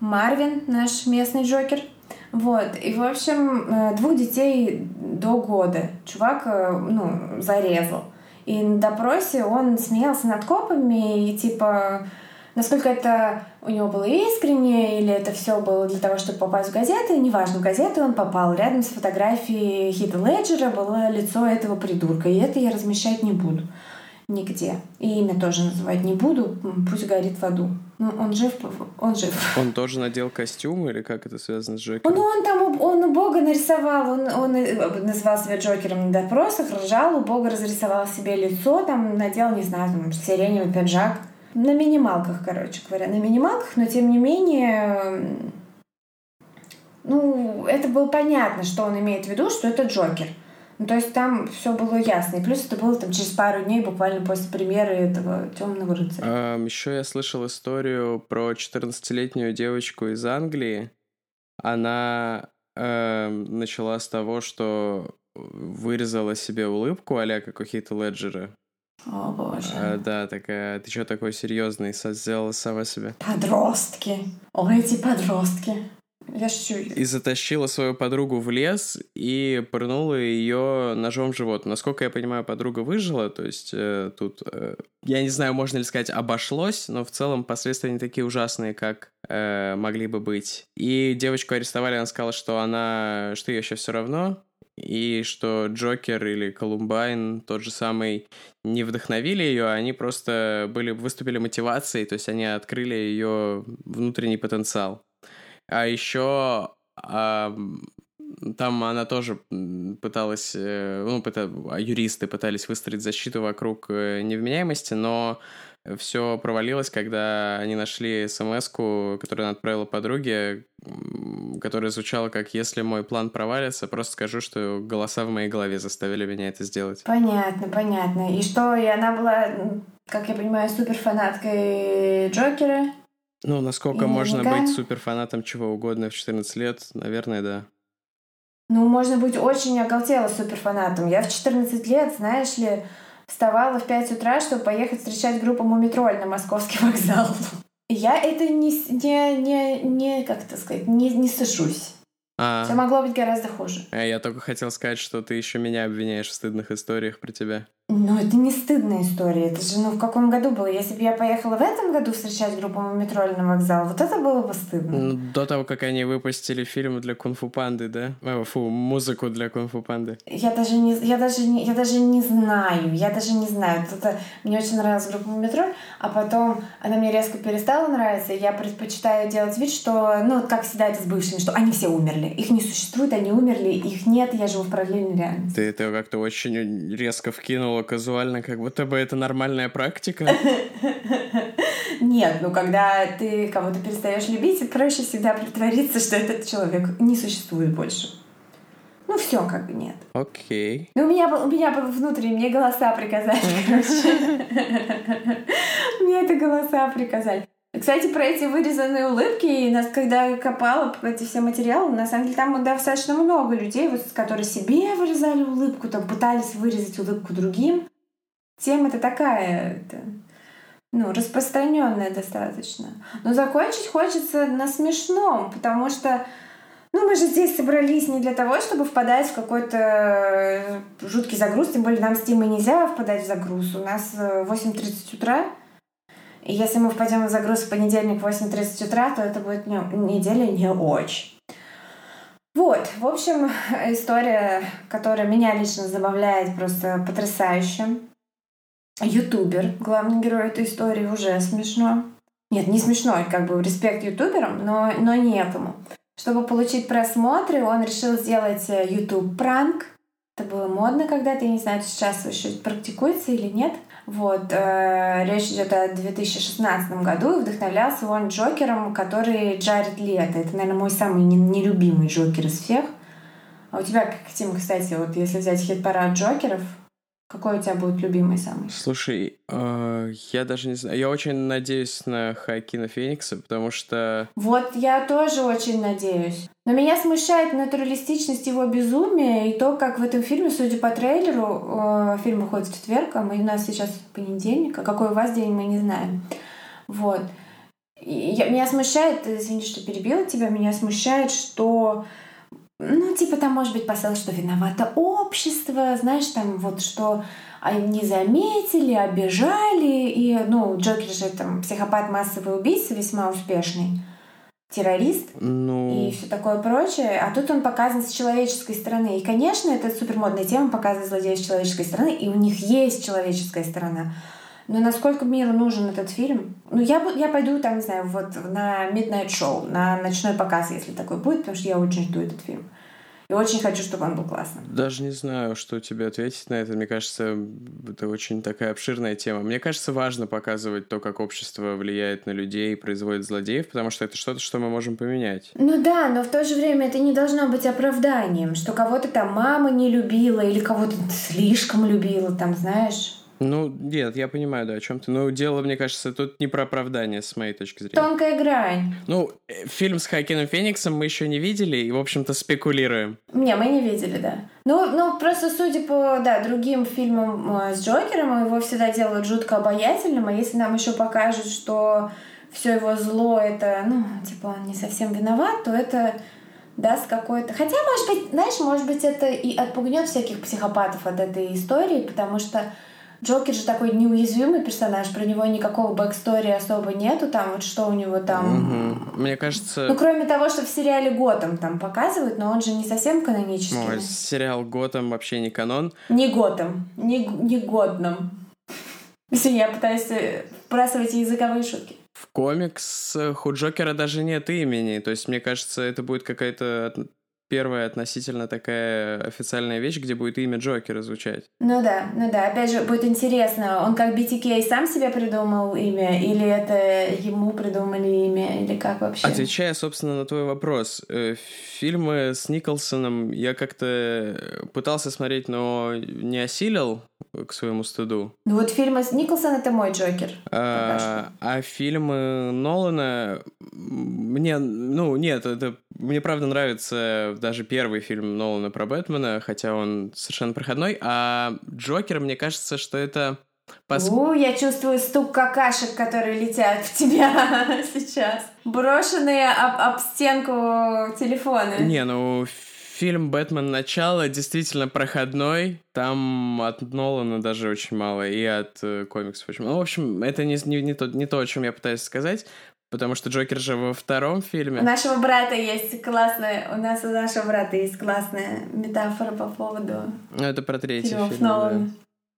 Марвин, наш местный Джокер. Вот. И, в общем, э, двух детей до года чувак, э, ну, зарезал. И на допросе он смеялся над копами и типа насколько это у него было искренне, или это все было для того, чтобы попасть в газеты, неважно, в газеты он попал. Рядом с фотографией Хита Леджера было лицо этого придурка, и это я размещать не буду нигде. И имя тоже называть не буду, пусть горит в аду. Ну, он жив, он жив. Он тоже надел костюм или как это связано с Джокером? Ну, он там, он у Бога нарисовал, он, он называл себя Джокером на допросах, ржал, у Бога разрисовал себе лицо, там надел, не знаю, там, сиреневый пиджак. На минималках, короче говоря, на минималках, но тем не менее, ну, это было понятно, что он имеет в виду, что это Джокер. Ну, то есть там все было ясно. И плюс это было там через пару дней, буквально после премьеры этого темного рыцаря. А, еще я слышал историю про 14-летнюю девочку из Англии. Она э, начала с того, что вырезала себе улыбку а как у Хита Леджера. О, боже. А, да, такая, ты что такой серьезный сделала сама себе? Подростки. О, эти подростки. Я. И затащила свою подругу в лес и пырнула ее ножом в живот. Насколько я понимаю, подруга выжила, то есть э, тут, э, я не знаю, можно ли сказать, обошлось, но в целом последствия не такие ужасные, как э, могли бы быть. И девочку арестовали, она сказала, что она, что ей еще все равно, и что Джокер или Колумбайн, тот же самый, не вдохновили ее, а они просто были, выступили мотивацией, то есть они открыли ее внутренний потенциал. А еще а, там она тоже пыталась, э, ну, пыта, а юристы пытались выстроить защиту вокруг э, невменяемости, но все провалилось, когда они нашли смс которую она отправила подруге, которая звучала как «Если мой план провалится, просто скажу, что голоса в моей голове заставили меня это сделать». Понятно, понятно. И что, и она была, как я понимаю, суперфанаткой Джокера? Ну, насколько и можно наверняка... быть суперфанатом чего угодно в 14 лет, наверное, да. Ну, можно быть очень оголтело суперфанатом. Я в 14 лет, знаешь ли, вставала в 5 утра, чтобы поехать встречать группу Мумитроль на московский *laughs* вокзал. Я это не, не, не, не как это сказать, не, не сажусь. А, Все могло быть гораздо хуже. а я только хотел сказать, что ты еще меня обвиняешь в стыдных историях про тебя. Ну, это не стыдная история. Это же, ну, в каком году было? Если бы я поехала в этом году встречать группу метро или на вокзал, вот это было бы стыдно. Ну, до того, как они выпустили фильм для Кунг-фу Панды, да? Э, Фу, музыку для Кунг-фу Панды. Я даже не, я даже не, я даже не знаю, я даже не знаю. Это, мне очень нравилась группа метро, а потом она мне резко перестала нравиться, и я предпочитаю делать вид, что, ну, как всегда это с бывшими, что они все умерли. Их не существует, они умерли, их нет, я живу в параллельной реальности. Ты это как-то очень резко вкинула казуально, как будто бы это нормальная практика. *laughs* Нет, ну когда ты кого-то перестаешь любить, проще всегда притвориться, что этот человек не существует больше. Ну все, как бы нет. Окей. Ну, у меня, у меня внутри, мне голоса приказали, *laughs* короче. *laughs* Мне это голоса приказали. Кстати, про эти вырезанные улыбки, и нас, когда я копала эти все материалы, на самом деле там достаточно много людей, вот, которые себе вырезали улыбку, там пытались вырезать улыбку другим. Тема-то такая, это, ну, распространенная достаточно. Но закончить хочется на смешном, потому что ну, мы же здесь собрались не для того, чтобы впадать в какой-то э, жуткий загруз, тем более нам с Тимой нельзя впадать в загруз. У нас э, 8.30 утра, и если мы впадем в загруз в понедельник в 8.30 утра, то это будет не- неделя не очень. Вот, в общем, история, которая меня лично забавляет просто потрясающе. Ютубер, главный герой этой истории, уже смешно. Нет, не смешно, как бы респект ютуберам, но, но не этому. Чтобы получить просмотры, он решил сделать э, YouTube пранк. Это было модно когда-то, я не знаю, сейчас еще практикуется или нет. Вот, э, речь идет о 2016 году, и вдохновлялся он Джокером, который Джаред Лето. Это, наверное, мой самый не- нелюбимый Джокер из всех. А у тебя, как Тим, кстати, вот если взять хит-парад Джокеров, какой у тебя будет любимый самый? Слушай, э, я даже не знаю. Я очень надеюсь на Хакина Феникса, потому что... Вот я тоже очень надеюсь. Но меня смущает натуралистичность его безумия и то, как в этом фильме, судя по трейлеру, э, фильм выходит в четверг, а мы, у нас сейчас понедельник, а какой у вас день, мы не знаем. Вот. И я- меня смущает, извини, что перебила тебя, меня смущает, что ну, типа там может быть посыл, что виновато общество, знаешь, там вот что они заметили, обижали, и, ну, Джокер же там психопат, массовый убийца, весьма успешный, террорист Ну... и все такое прочее, а тут он показан с человеческой стороны. И, конечно, это супермодная тема показывать злодеев с человеческой стороны, и у них есть человеческая сторона. Но насколько миру нужен этот фильм? Ну, я, я пойду там, не знаю, вот на Midnight Show, на ночной показ, если такой будет, потому что я очень жду этот фильм. И очень хочу, чтобы он был классным. Даже не знаю, что тебе ответить на это. Мне кажется, это очень такая обширная тема. Мне кажется, важно показывать то, как общество влияет на людей и производит злодеев, потому что это что-то, что мы можем поменять. Ну да, но в то же время это не должно быть оправданием, что кого-то там мама не любила или кого-то слишком любила, там, знаешь. Ну, нет, я понимаю, да, о чем ты. Но дело, мне кажется, тут не про оправдание, с моей точки зрения. Тонкая грань. Ну, э, фильм с Хоакином Фениксом мы еще не видели и, в общем-то, спекулируем. Не, мы не видели, да. Ну, ну, просто судя по, да, другим фильмам э, с Джокером, его всегда делают жутко обаятельным, а если нам еще покажут, что все его зло это, ну, типа, он не совсем виноват, то это даст какой-то... Хотя, может быть, знаешь, может быть, это и отпугнет всяких психопатов от этой истории, потому что Джокер же такой неуязвимый персонаж, про него никакого backstory особо нету, там вот что у него там... Мгм. Мне кажется... Ну, кроме того, что в сериале Готэм там показывают, но он же не совсем канонический. Ой, сериал Готэм вообще не канон. Не Готэм, не, не годным. Извини, я пытаюсь э, вбрасывать языковые шутки. В комиксах у Джокера даже нет имени. То есть, мне кажется, это будет какая-то первая относительно такая официальная вещь, где будет имя Джокера звучать. Ну да, ну да. Опять же, будет интересно, он как BTK сам себе придумал имя, или это ему придумали имя, или как вообще? Отвечая, собственно, на твой вопрос, э, фильмы с Николсоном я как-то пытался смотреть, но не осилил к своему стыду. Ну вот фильм с Николсон это мой Джокер. А, а фильмы Нолана мне, ну, нет, это мне правда нравится даже первый фильм Нолана про Бэтмена, хотя он совершенно проходной. А Джокер, мне кажется, что это Пос... У, я чувствую стук какашек, которые летят в тебя *laughs* сейчас. Брошенные об, об стенку телефоны. Не, ну фильм «Бэтмен. Начало» действительно проходной. Там от Нолана даже очень мало, и от э, комиксов очень мало. Ну, в общем, это не, не, не, то, не то, о чем я пытаюсь сказать. Потому что Джокер же во втором фильме. У нашего брата есть классная... У нас у нашего брата есть классная метафора по поводу... Ну, это про третий фильм. Да.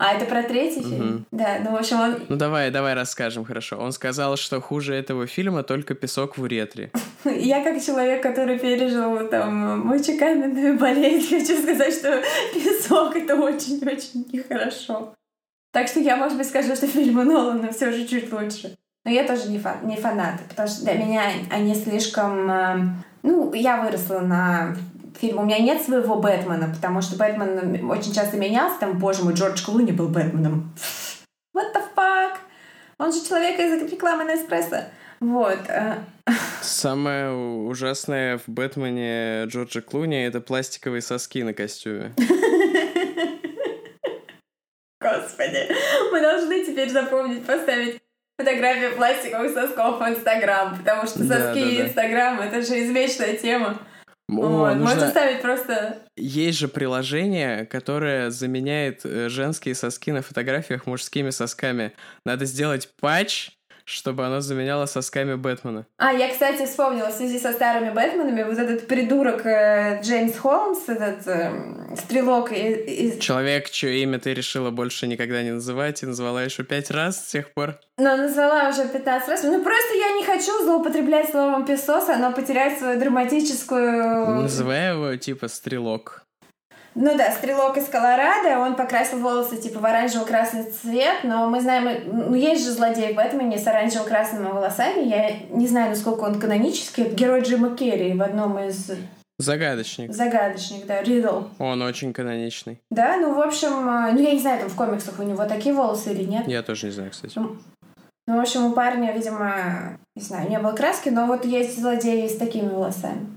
А, это про третий фильм? Угу. Да, ну, в общем, он... Ну, давай, давай расскажем, хорошо. Он сказал, что хуже этого фильма только «Песок в уретре». *laughs* Я как человек, который пережил там мочекаменную *laughs* болезнь, хочу сказать, что «Песок» — это очень-очень нехорошо. Так что я, может быть, скажу, что фильмы Нолана все же чуть лучше. Но я тоже не, фан, не фанат, потому что для меня они слишком... Э, ну, я выросла на фильм. У меня нет своего Бэтмена, потому что Бэтмен очень часто менялся. Там, боже мой, Джордж Клуни был Бэтменом. *laughs* What the fuck? Он же человек из рекламы на эспрессо. Вот. Э. Самое ужасное в Бэтмене Джорджа Клуни — это пластиковые соски на костюме. *laughs* Господи, мы должны теперь запомнить, поставить фотографию пластиковых сосков в Инстаграм, потому что соски и Инстаграм — это же извечная тема. Вот, нужно... Можно ставить просто... Есть же приложение, которое заменяет э, женские соски на фотографиях мужскими сосками. Надо сделать патч, чтобы оно заменяло сосками Бэтмена. А, я, кстати, вспомнила, в связи со старыми Бэтменами, вот этот придурок э, Джеймс Холмс, этот э, стрелок из... Человек, чье имя ты решила больше никогда не называть, и назвала еще пять раз с тех пор. Ну, назвала уже 15 раз. Ну, просто я не хочу злоупотреблять словом песос, оно потеряет свою драматическую... Называй его, типа, стрелок. Ну да, стрелок из Колорадо, он покрасил волосы типа в оранжево-красный цвет, но мы знаем, ну есть же злодей в Бэтмене с оранжево-красными волосами, я не знаю, насколько он канонический, это герой Джима Керри в одном из... Загадочник. Загадочник, да, Ридл. Он очень каноничный. Да, ну, в общем, э, ну, я не знаю, там в комиксах у него такие волосы или нет. Я тоже не знаю, кстати. Ну, ну в общем, у парня, видимо, не знаю, не было краски, но вот есть злодеи с такими волосами.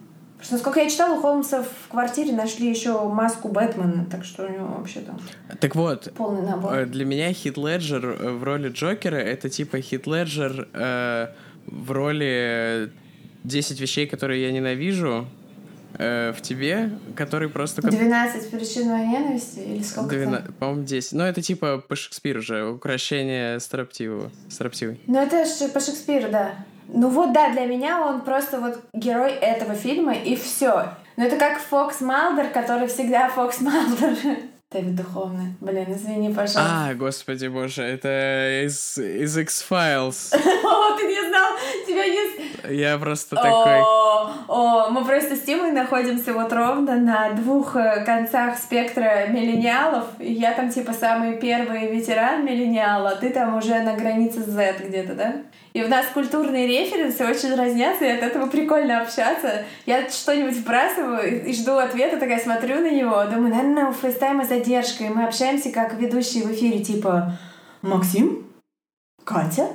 Что, насколько я читала, у Холмса в квартире нашли еще маску Бэтмена, так что у него вообще там так вот, полный набор. Э, для меня Хит Леджер э, в роли Джокера это типа Хит Леджер э, в роли 10 вещей, которые я ненавижу, э, в тебе, который просто... 12 причин моей ненависти или сколько 12, По-моему, 10. Ну, это типа по Шекспиру же, украшение строптивого. Строптивый. Ну, это же по Шекспиру, да. Ну вот да, для меня он просто вот герой этого фильма и все. Но это как Фокс Малдер, который всегда *laughs* Фокс Малдер. Дэвид Духовный. Блин, извини, пожалуйста. А, господи боже, это из, из X-Files. *laughs* О, ты не знал, тебя есть... Я просто такой... О, мы просто с Тимой находимся вот ровно на двух э, концах спектра миллениалов. Я там типа самый первый ветеран миллениала, а ты там уже на границе Z где-то, да? И у нас культурные референсы очень разнятся, и от этого прикольно общаться. Я что-нибудь вбрасываю и жду ответа, такая смотрю на него, думаю, наверное, у FaceTime а задержка, и мы общаемся как ведущие в эфире, типа «Максим? Катя?»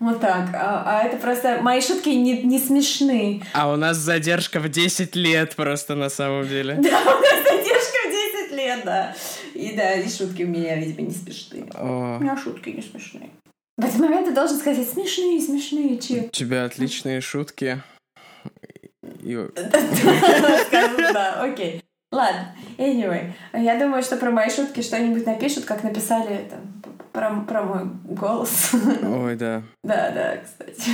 Вот так. А, а это просто... Мои шутки не, не смешны. А у нас задержка в 10 лет просто на самом деле. *laughs* Да, у нас задержка в 10 лет, да. И да, и шутки у меня, видимо, не смешные. У меня шутки не смешные. В этот момент ты должен сказать смешные, смешные, че. У тебя отличные шутки. *laughs* Скажу, да, окей. Ладно, anyway. Я думаю, что про мои шутки что-нибудь напишут, как написали там, про, про мой голос. Ой, да. Да, да, кстати.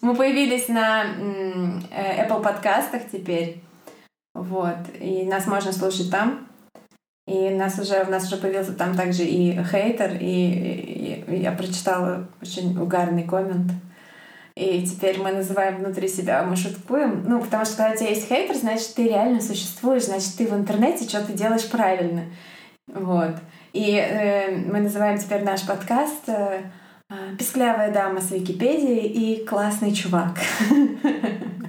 Мы появились на э, Apple подкастах теперь. Вот. И нас можно слушать там. И нас уже, у нас уже появился там также и хейтер, и, и, и я прочитала очень угарный коммент. И теперь мы называем внутри себя, мы шуткуем. Ну, потому что когда у тебя есть хейтер, значит, ты реально существуешь, значит, ты в интернете что-то делаешь правильно. Вот. И э, мы называем теперь наш подкаст э, э «Песклявая дама с Википедией» и «Классный чувак».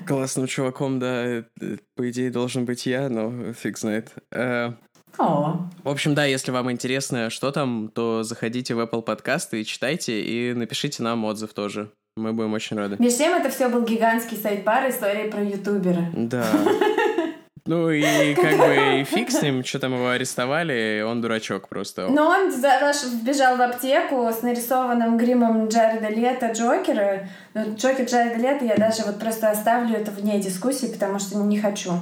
Классным чуваком, да, э, по идее, должен быть я, но фиг знает. О. В общем, да, если вам интересно, что там, то заходите в Apple подкасты и читайте, и напишите нам отзыв тоже. Мы будем очень рады. Между тем, это все был гигантский сайт-бар истории про ютубера. Да. *laughs* Ну и как бы и фиг с ним, что там его арестовали, он дурачок просто. Но он вбежал в аптеку с нарисованным гримом Джареда Лето Джокера. Но Джокер Джареда Лето я даже вот просто оставлю это вне дискуссии, потому что не хочу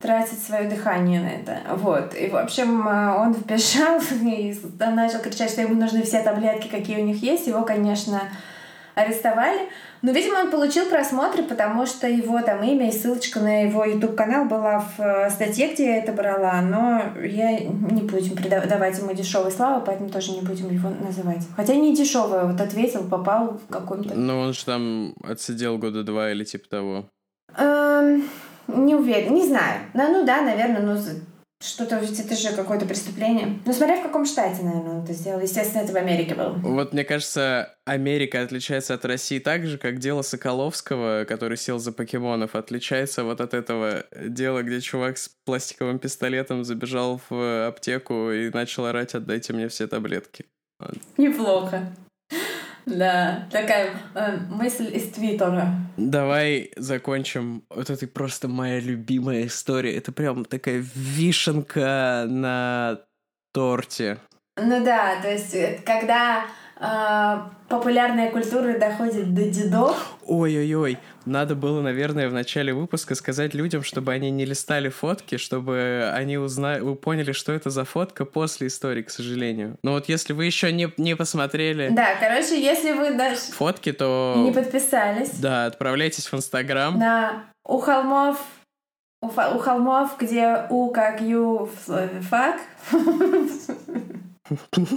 тратить свое дыхание на это. Вот. И, в общем, э, он вбежал *laughs* и начал кричать, что ему нужны все таблетки, какие у них есть. Его, конечно, арестовали. Но, видимо, он получил просмотры, потому что его там имя и ссылочка на его YouTube-канал была в э, статье, где я это брала, но я не будем давать ему дешевой славы, поэтому тоже не будем его называть. Хотя не дешевая, вот ответил, попал в каком-то... Ну, он же там отсидел года два или типа того. Эм, не уверен, не знаю. Ну, ну да, наверное, ну что-то, ведь это же какое-то преступление. Ну, смотря в каком штате, наверное, он это сделал. Естественно, это в Америке было. Вот, мне кажется, Америка отличается от России так же, как дело Соколовского, который сел за покемонов, отличается вот от этого дела, где чувак с пластиковым пистолетом забежал в аптеку и начал орать «отдайте мне все таблетки». Неплохо. Да, такая э, мысль из Твиттера. Давай закончим. Вот это просто моя любимая история. Это прям такая вишенка на торте. Ну да, то есть э, когда а, популярная культура доходит до дедов. Ой-ой-ой, надо было, наверное, в начале выпуска сказать людям, чтобы они не листали фотки, чтобы они узнали, поняли, что это за фотка после истории, к сожалению. Но вот если вы еще не, не посмотрели... Да, короче, если вы даже... Фотки, то... Не подписались. Да, отправляйтесь в Инстаграм. Да, у холмов у, у холмов, где У как Ю фак. *laughs*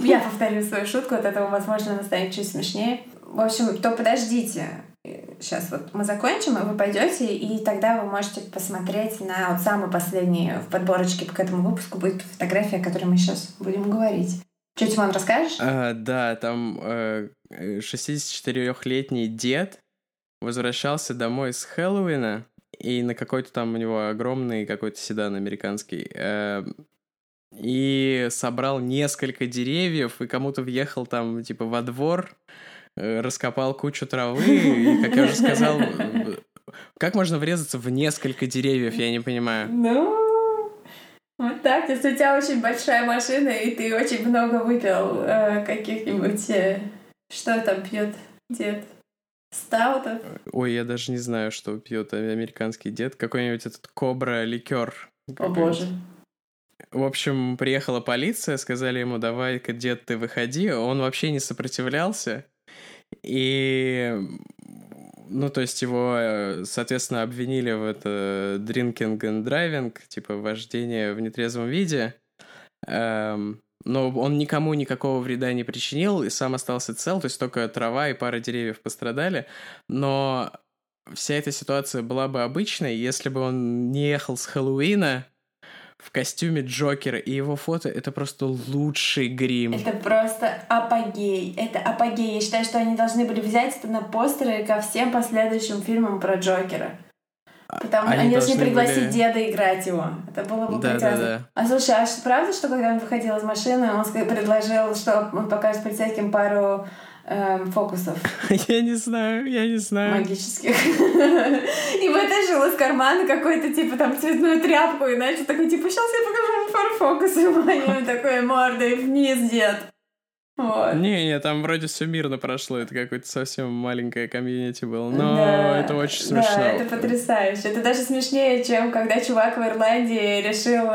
Я повторю свою шутку, от этого, возможно, она станет чуть смешнее. В общем, то подождите. Сейчас вот мы закончим, и вы пойдете, и тогда вы можете посмотреть на вот самый последний в подборочке к этому выпуску будет фотография, о которой мы сейчас будем говорить. Что, Тимон, расскажешь? А, да, там э, 64-летний дед возвращался домой с Хэллоуина, и на какой-то там у него огромный какой-то седан американский. Э, и собрал несколько деревьев, и кому-то въехал там, типа, во двор, раскопал кучу травы, и, как я уже сказал, *laughs* как можно врезаться в несколько деревьев, я не понимаю. Ну, вот так, если у тебя очень большая машина, и ты очень много выпил э, каких-нибудь... Э, что там пьет дед? Стаутов? Ой, я даже не знаю, что пьет американский дед. Какой-нибудь этот кобра ликер. О боже. В общем, приехала полиция, сказали ему, давай-ка, дед, ты выходи. Он вообще не сопротивлялся. И, ну, то есть его, э, соответственно, обвинили в это drinking and driving, типа вождение в нетрезвом виде. Эм, но он никому никакого вреда не причинил и сам остался цел, то есть только трава и пара деревьев пострадали. Но вся эта ситуация была бы обычной, если бы он не ехал с Хэллоуина, в костюме Джокера, и его фото — это просто лучший грим. Это просто апогей. Это апогей. Я считаю, что они должны были взять это на постеры ко всем последующим фильмам про Джокера. А, Потому что они, они должны пригласить были... деда играть его. Это было бы да, прекрасно. Да, да. А слушай, а правда, что когда он выходил из машины, он предложил, что он покажет полицейским пару эм, фокусов. *laughs* Я не знаю, я не знаю. Магических. *laughs* И вытащил из кармана какой-то, типа, там, цветную тряпку, и начал такой, типа, сейчас я покажу вам пару фокусов *laughs* моей такой мордой вниз, дед. Вот. Не, не, там вроде все мирно прошло, это какое-то совсем маленькое комьюнити было, но да, это очень смешно. Да, это потрясающе. Это даже смешнее, чем когда чувак в Ирландии решил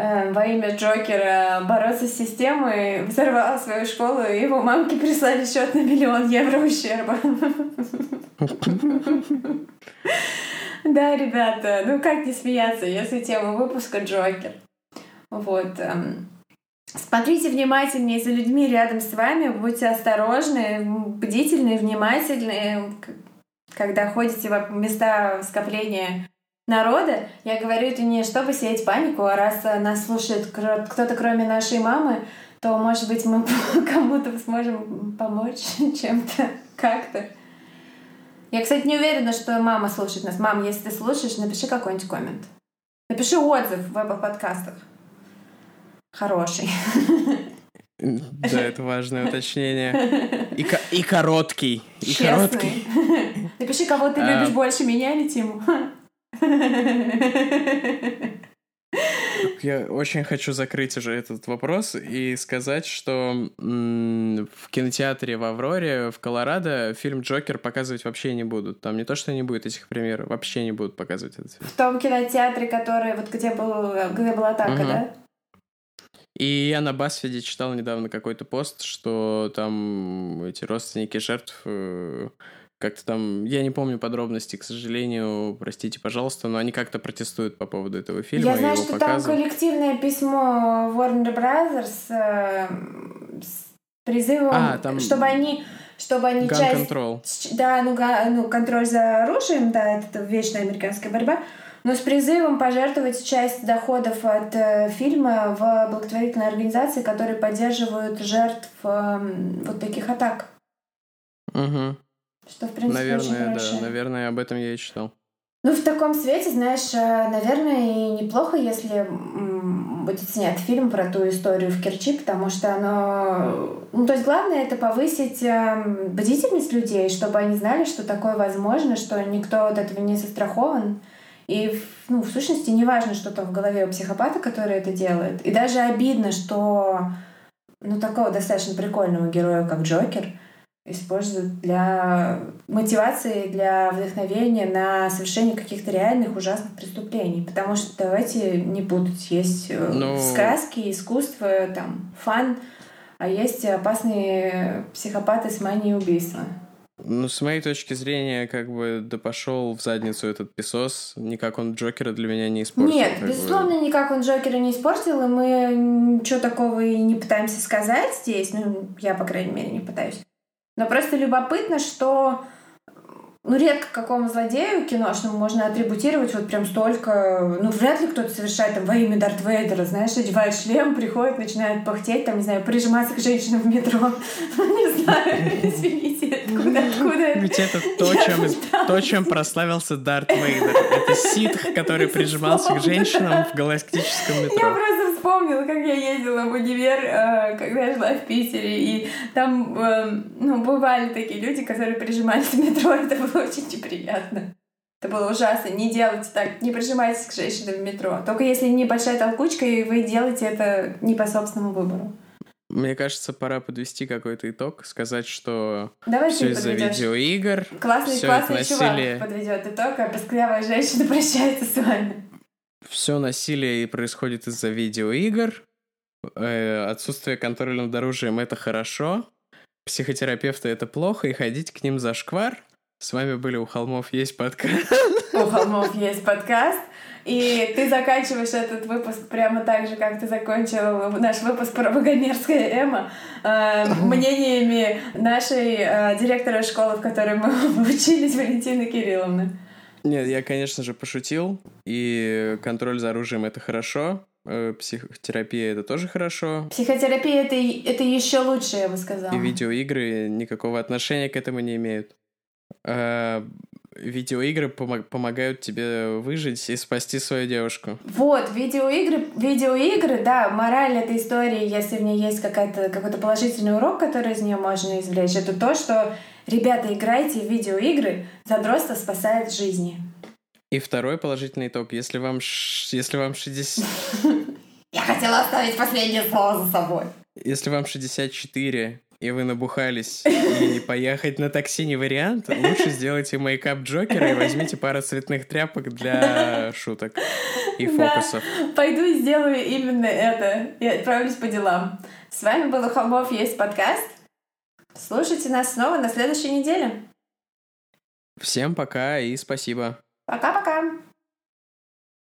э, во имя Джокера бороться с системой, взорвал свою школу, и его мамке прислали счет на миллион евро ущерба. Да, ребята, ну как не смеяться, если тема выпуска Джокер. Вот. Эм, смотрите внимательнее за людьми рядом с вами, будьте осторожны, бдительны, внимательны, когда ходите в места скопления народа, я говорю это не чтобы сеять панику, а раз нас слушает кто-то кроме нашей мамы, то, может быть, мы *laughs* кому-то сможем помочь *laughs* чем-то, как-то. Я, кстати, не уверена, что мама слушает нас. Мам, если ты слушаешь, напиши какой-нибудь коммент. Напиши отзыв в Apple подкастах. Хороший. Да, *laughs* это важное уточнение. И, и короткий. И Честный. короткий. Напиши, кого ты любишь а. больше, меня или Тиму. *laughs* Я очень хочу закрыть уже этот вопрос и сказать, что в кинотеатре в Авроре в Колорадо фильм «Джокер» показывать вообще не будут. Там не то, что не будет этих примеров, вообще не будут показывать этот фильм. В том кинотеатре, который вот где, был, где была атака, угу. да? И я на Басфиде читал недавно какой-то пост, что там эти родственники жертв э, как-то там, я не помню подробности, к сожалению, простите, пожалуйста, но они как-то протестуют по поводу этого фильма. Я знаю, что показа. там коллективное письмо Warner Brothers э, с призывом, а, там... чтобы они чтобы они Gun часть... Control. Да, ну, га... ну, контроль за оружием, да, это вечная американская борьба, но с призывом пожертвовать часть доходов от э, фильма в благотворительные организации, которые поддерживают жертв э, вот таких атак. Угу. Что, в принципе, Наверное, да. Наверное, об этом я и читал. Ну, в таком свете, знаешь, э, наверное, и неплохо, если будет снят фильм про ту историю в Керчи, потому что оно... Ну, то есть главное — это повысить эм, бдительность людей, чтобы они знали, что такое возможно, что никто от этого не застрахован. И, ну, в сущности, не важно, что там в голове у психопата, который это делает. И даже обидно, что ну, такого достаточно прикольного героя, как Джокер — используют для мотивации, для вдохновения на совершение каких-то реальных ужасных преступлений. Потому что давайте не путать. Есть э, Но... Ну, сказки, искусство, там, фан, а есть опасные психопаты с манией убийства. Ну, с моей точки зрения, как бы, да пошел в задницу этот песос. Никак он Джокера для меня не испортил. Нет, безусловно, бы. никак он Джокера не испортил, и мы ничего такого и не пытаемся сказать здесь. Ну, я, по крайней мере, не пытаюсь. Но просто любопытно, что ну, редко какому злодею киношному можно атрибутировать вот прям столько... Ну, вряд ли кто-то совершает там во имя Дарт Вейдера, знаешь, одевает шлем, приходит, начинает пахтеть, там, не знаю, прижиматься к женщинам в метро. *laughs* Не знаю, извините, откуда, откуда Ведь это то, чем, то, чем прославился Дарт Вейдер. Это ситх, который прижимался к женщинам в галактическом метро. Я просто вспомнила, как я ездила в универ, э, когда я жила в Питере, и там, э, ну, бывали такие люди, которые прижимались в метро, *laughs* это было очень неприятно. Это было ужасно. Не делайте так, не прижимайтесь к женщинам в метро. Только если небольшая толкучка, и вы делаете это не по собственному выбору. Мне кажется, пора подвести какой-то итог, сказать, что Давай все из-за видеоигр. Классный, все классный насилие... чувак подведет итог, а песклявая женщина *laughs* прощается с вами. Все насилие происходит из-за видеоигр. Э, отсутствие контроля над оружием это хорошо. Психотерапевты это плохо, и ходить к ним за шквар. С вами были у холмов есть подкаст. У холмов есть подкаст. И ты заканчиваешь этот выпуск прямо так же, как ты закончил наш выпуск про Вагонерское Эмо, э, мнениями нашей э, директора школы, в которой мы *laughs* учились, Валентины Кирилловны. Нет, я, конечно же, пошутил. И контроль за оружием это хорошо. Э, психотерапия это тоже хорошо. Психотерапия это, это еще лучше, я бы сказала. И видеоигры никакого отношения к этому не имеют. А, видеоигры пом- помогают тебе выжить и спасти свою девушку. Вот, видеоигры, видеоигры, да, мораль этой истории, если в ней есть какая-то, какой-то положительный урок, который из нее можно извлечь, это то, что Ребята, играйте в видеоигры, задротство спасает жизни. И второй положительный итог. Если вам, если вам 60... *laughs* Я хотела оставить последнее слово за собой. Если вам 64, и вы набухались, и *laughs* поехать на такси не вариант, лучше сделайте мейкап Джокера и возьмите пару цветных тряпок для *laughs* шуток и фокусов. Да, пойду и сделаю именно это. И отправлюсь по делам. С вами был у Холмов есть подкаст. Слушайте нас снова на следующей неделе. Всем пока и спасибо.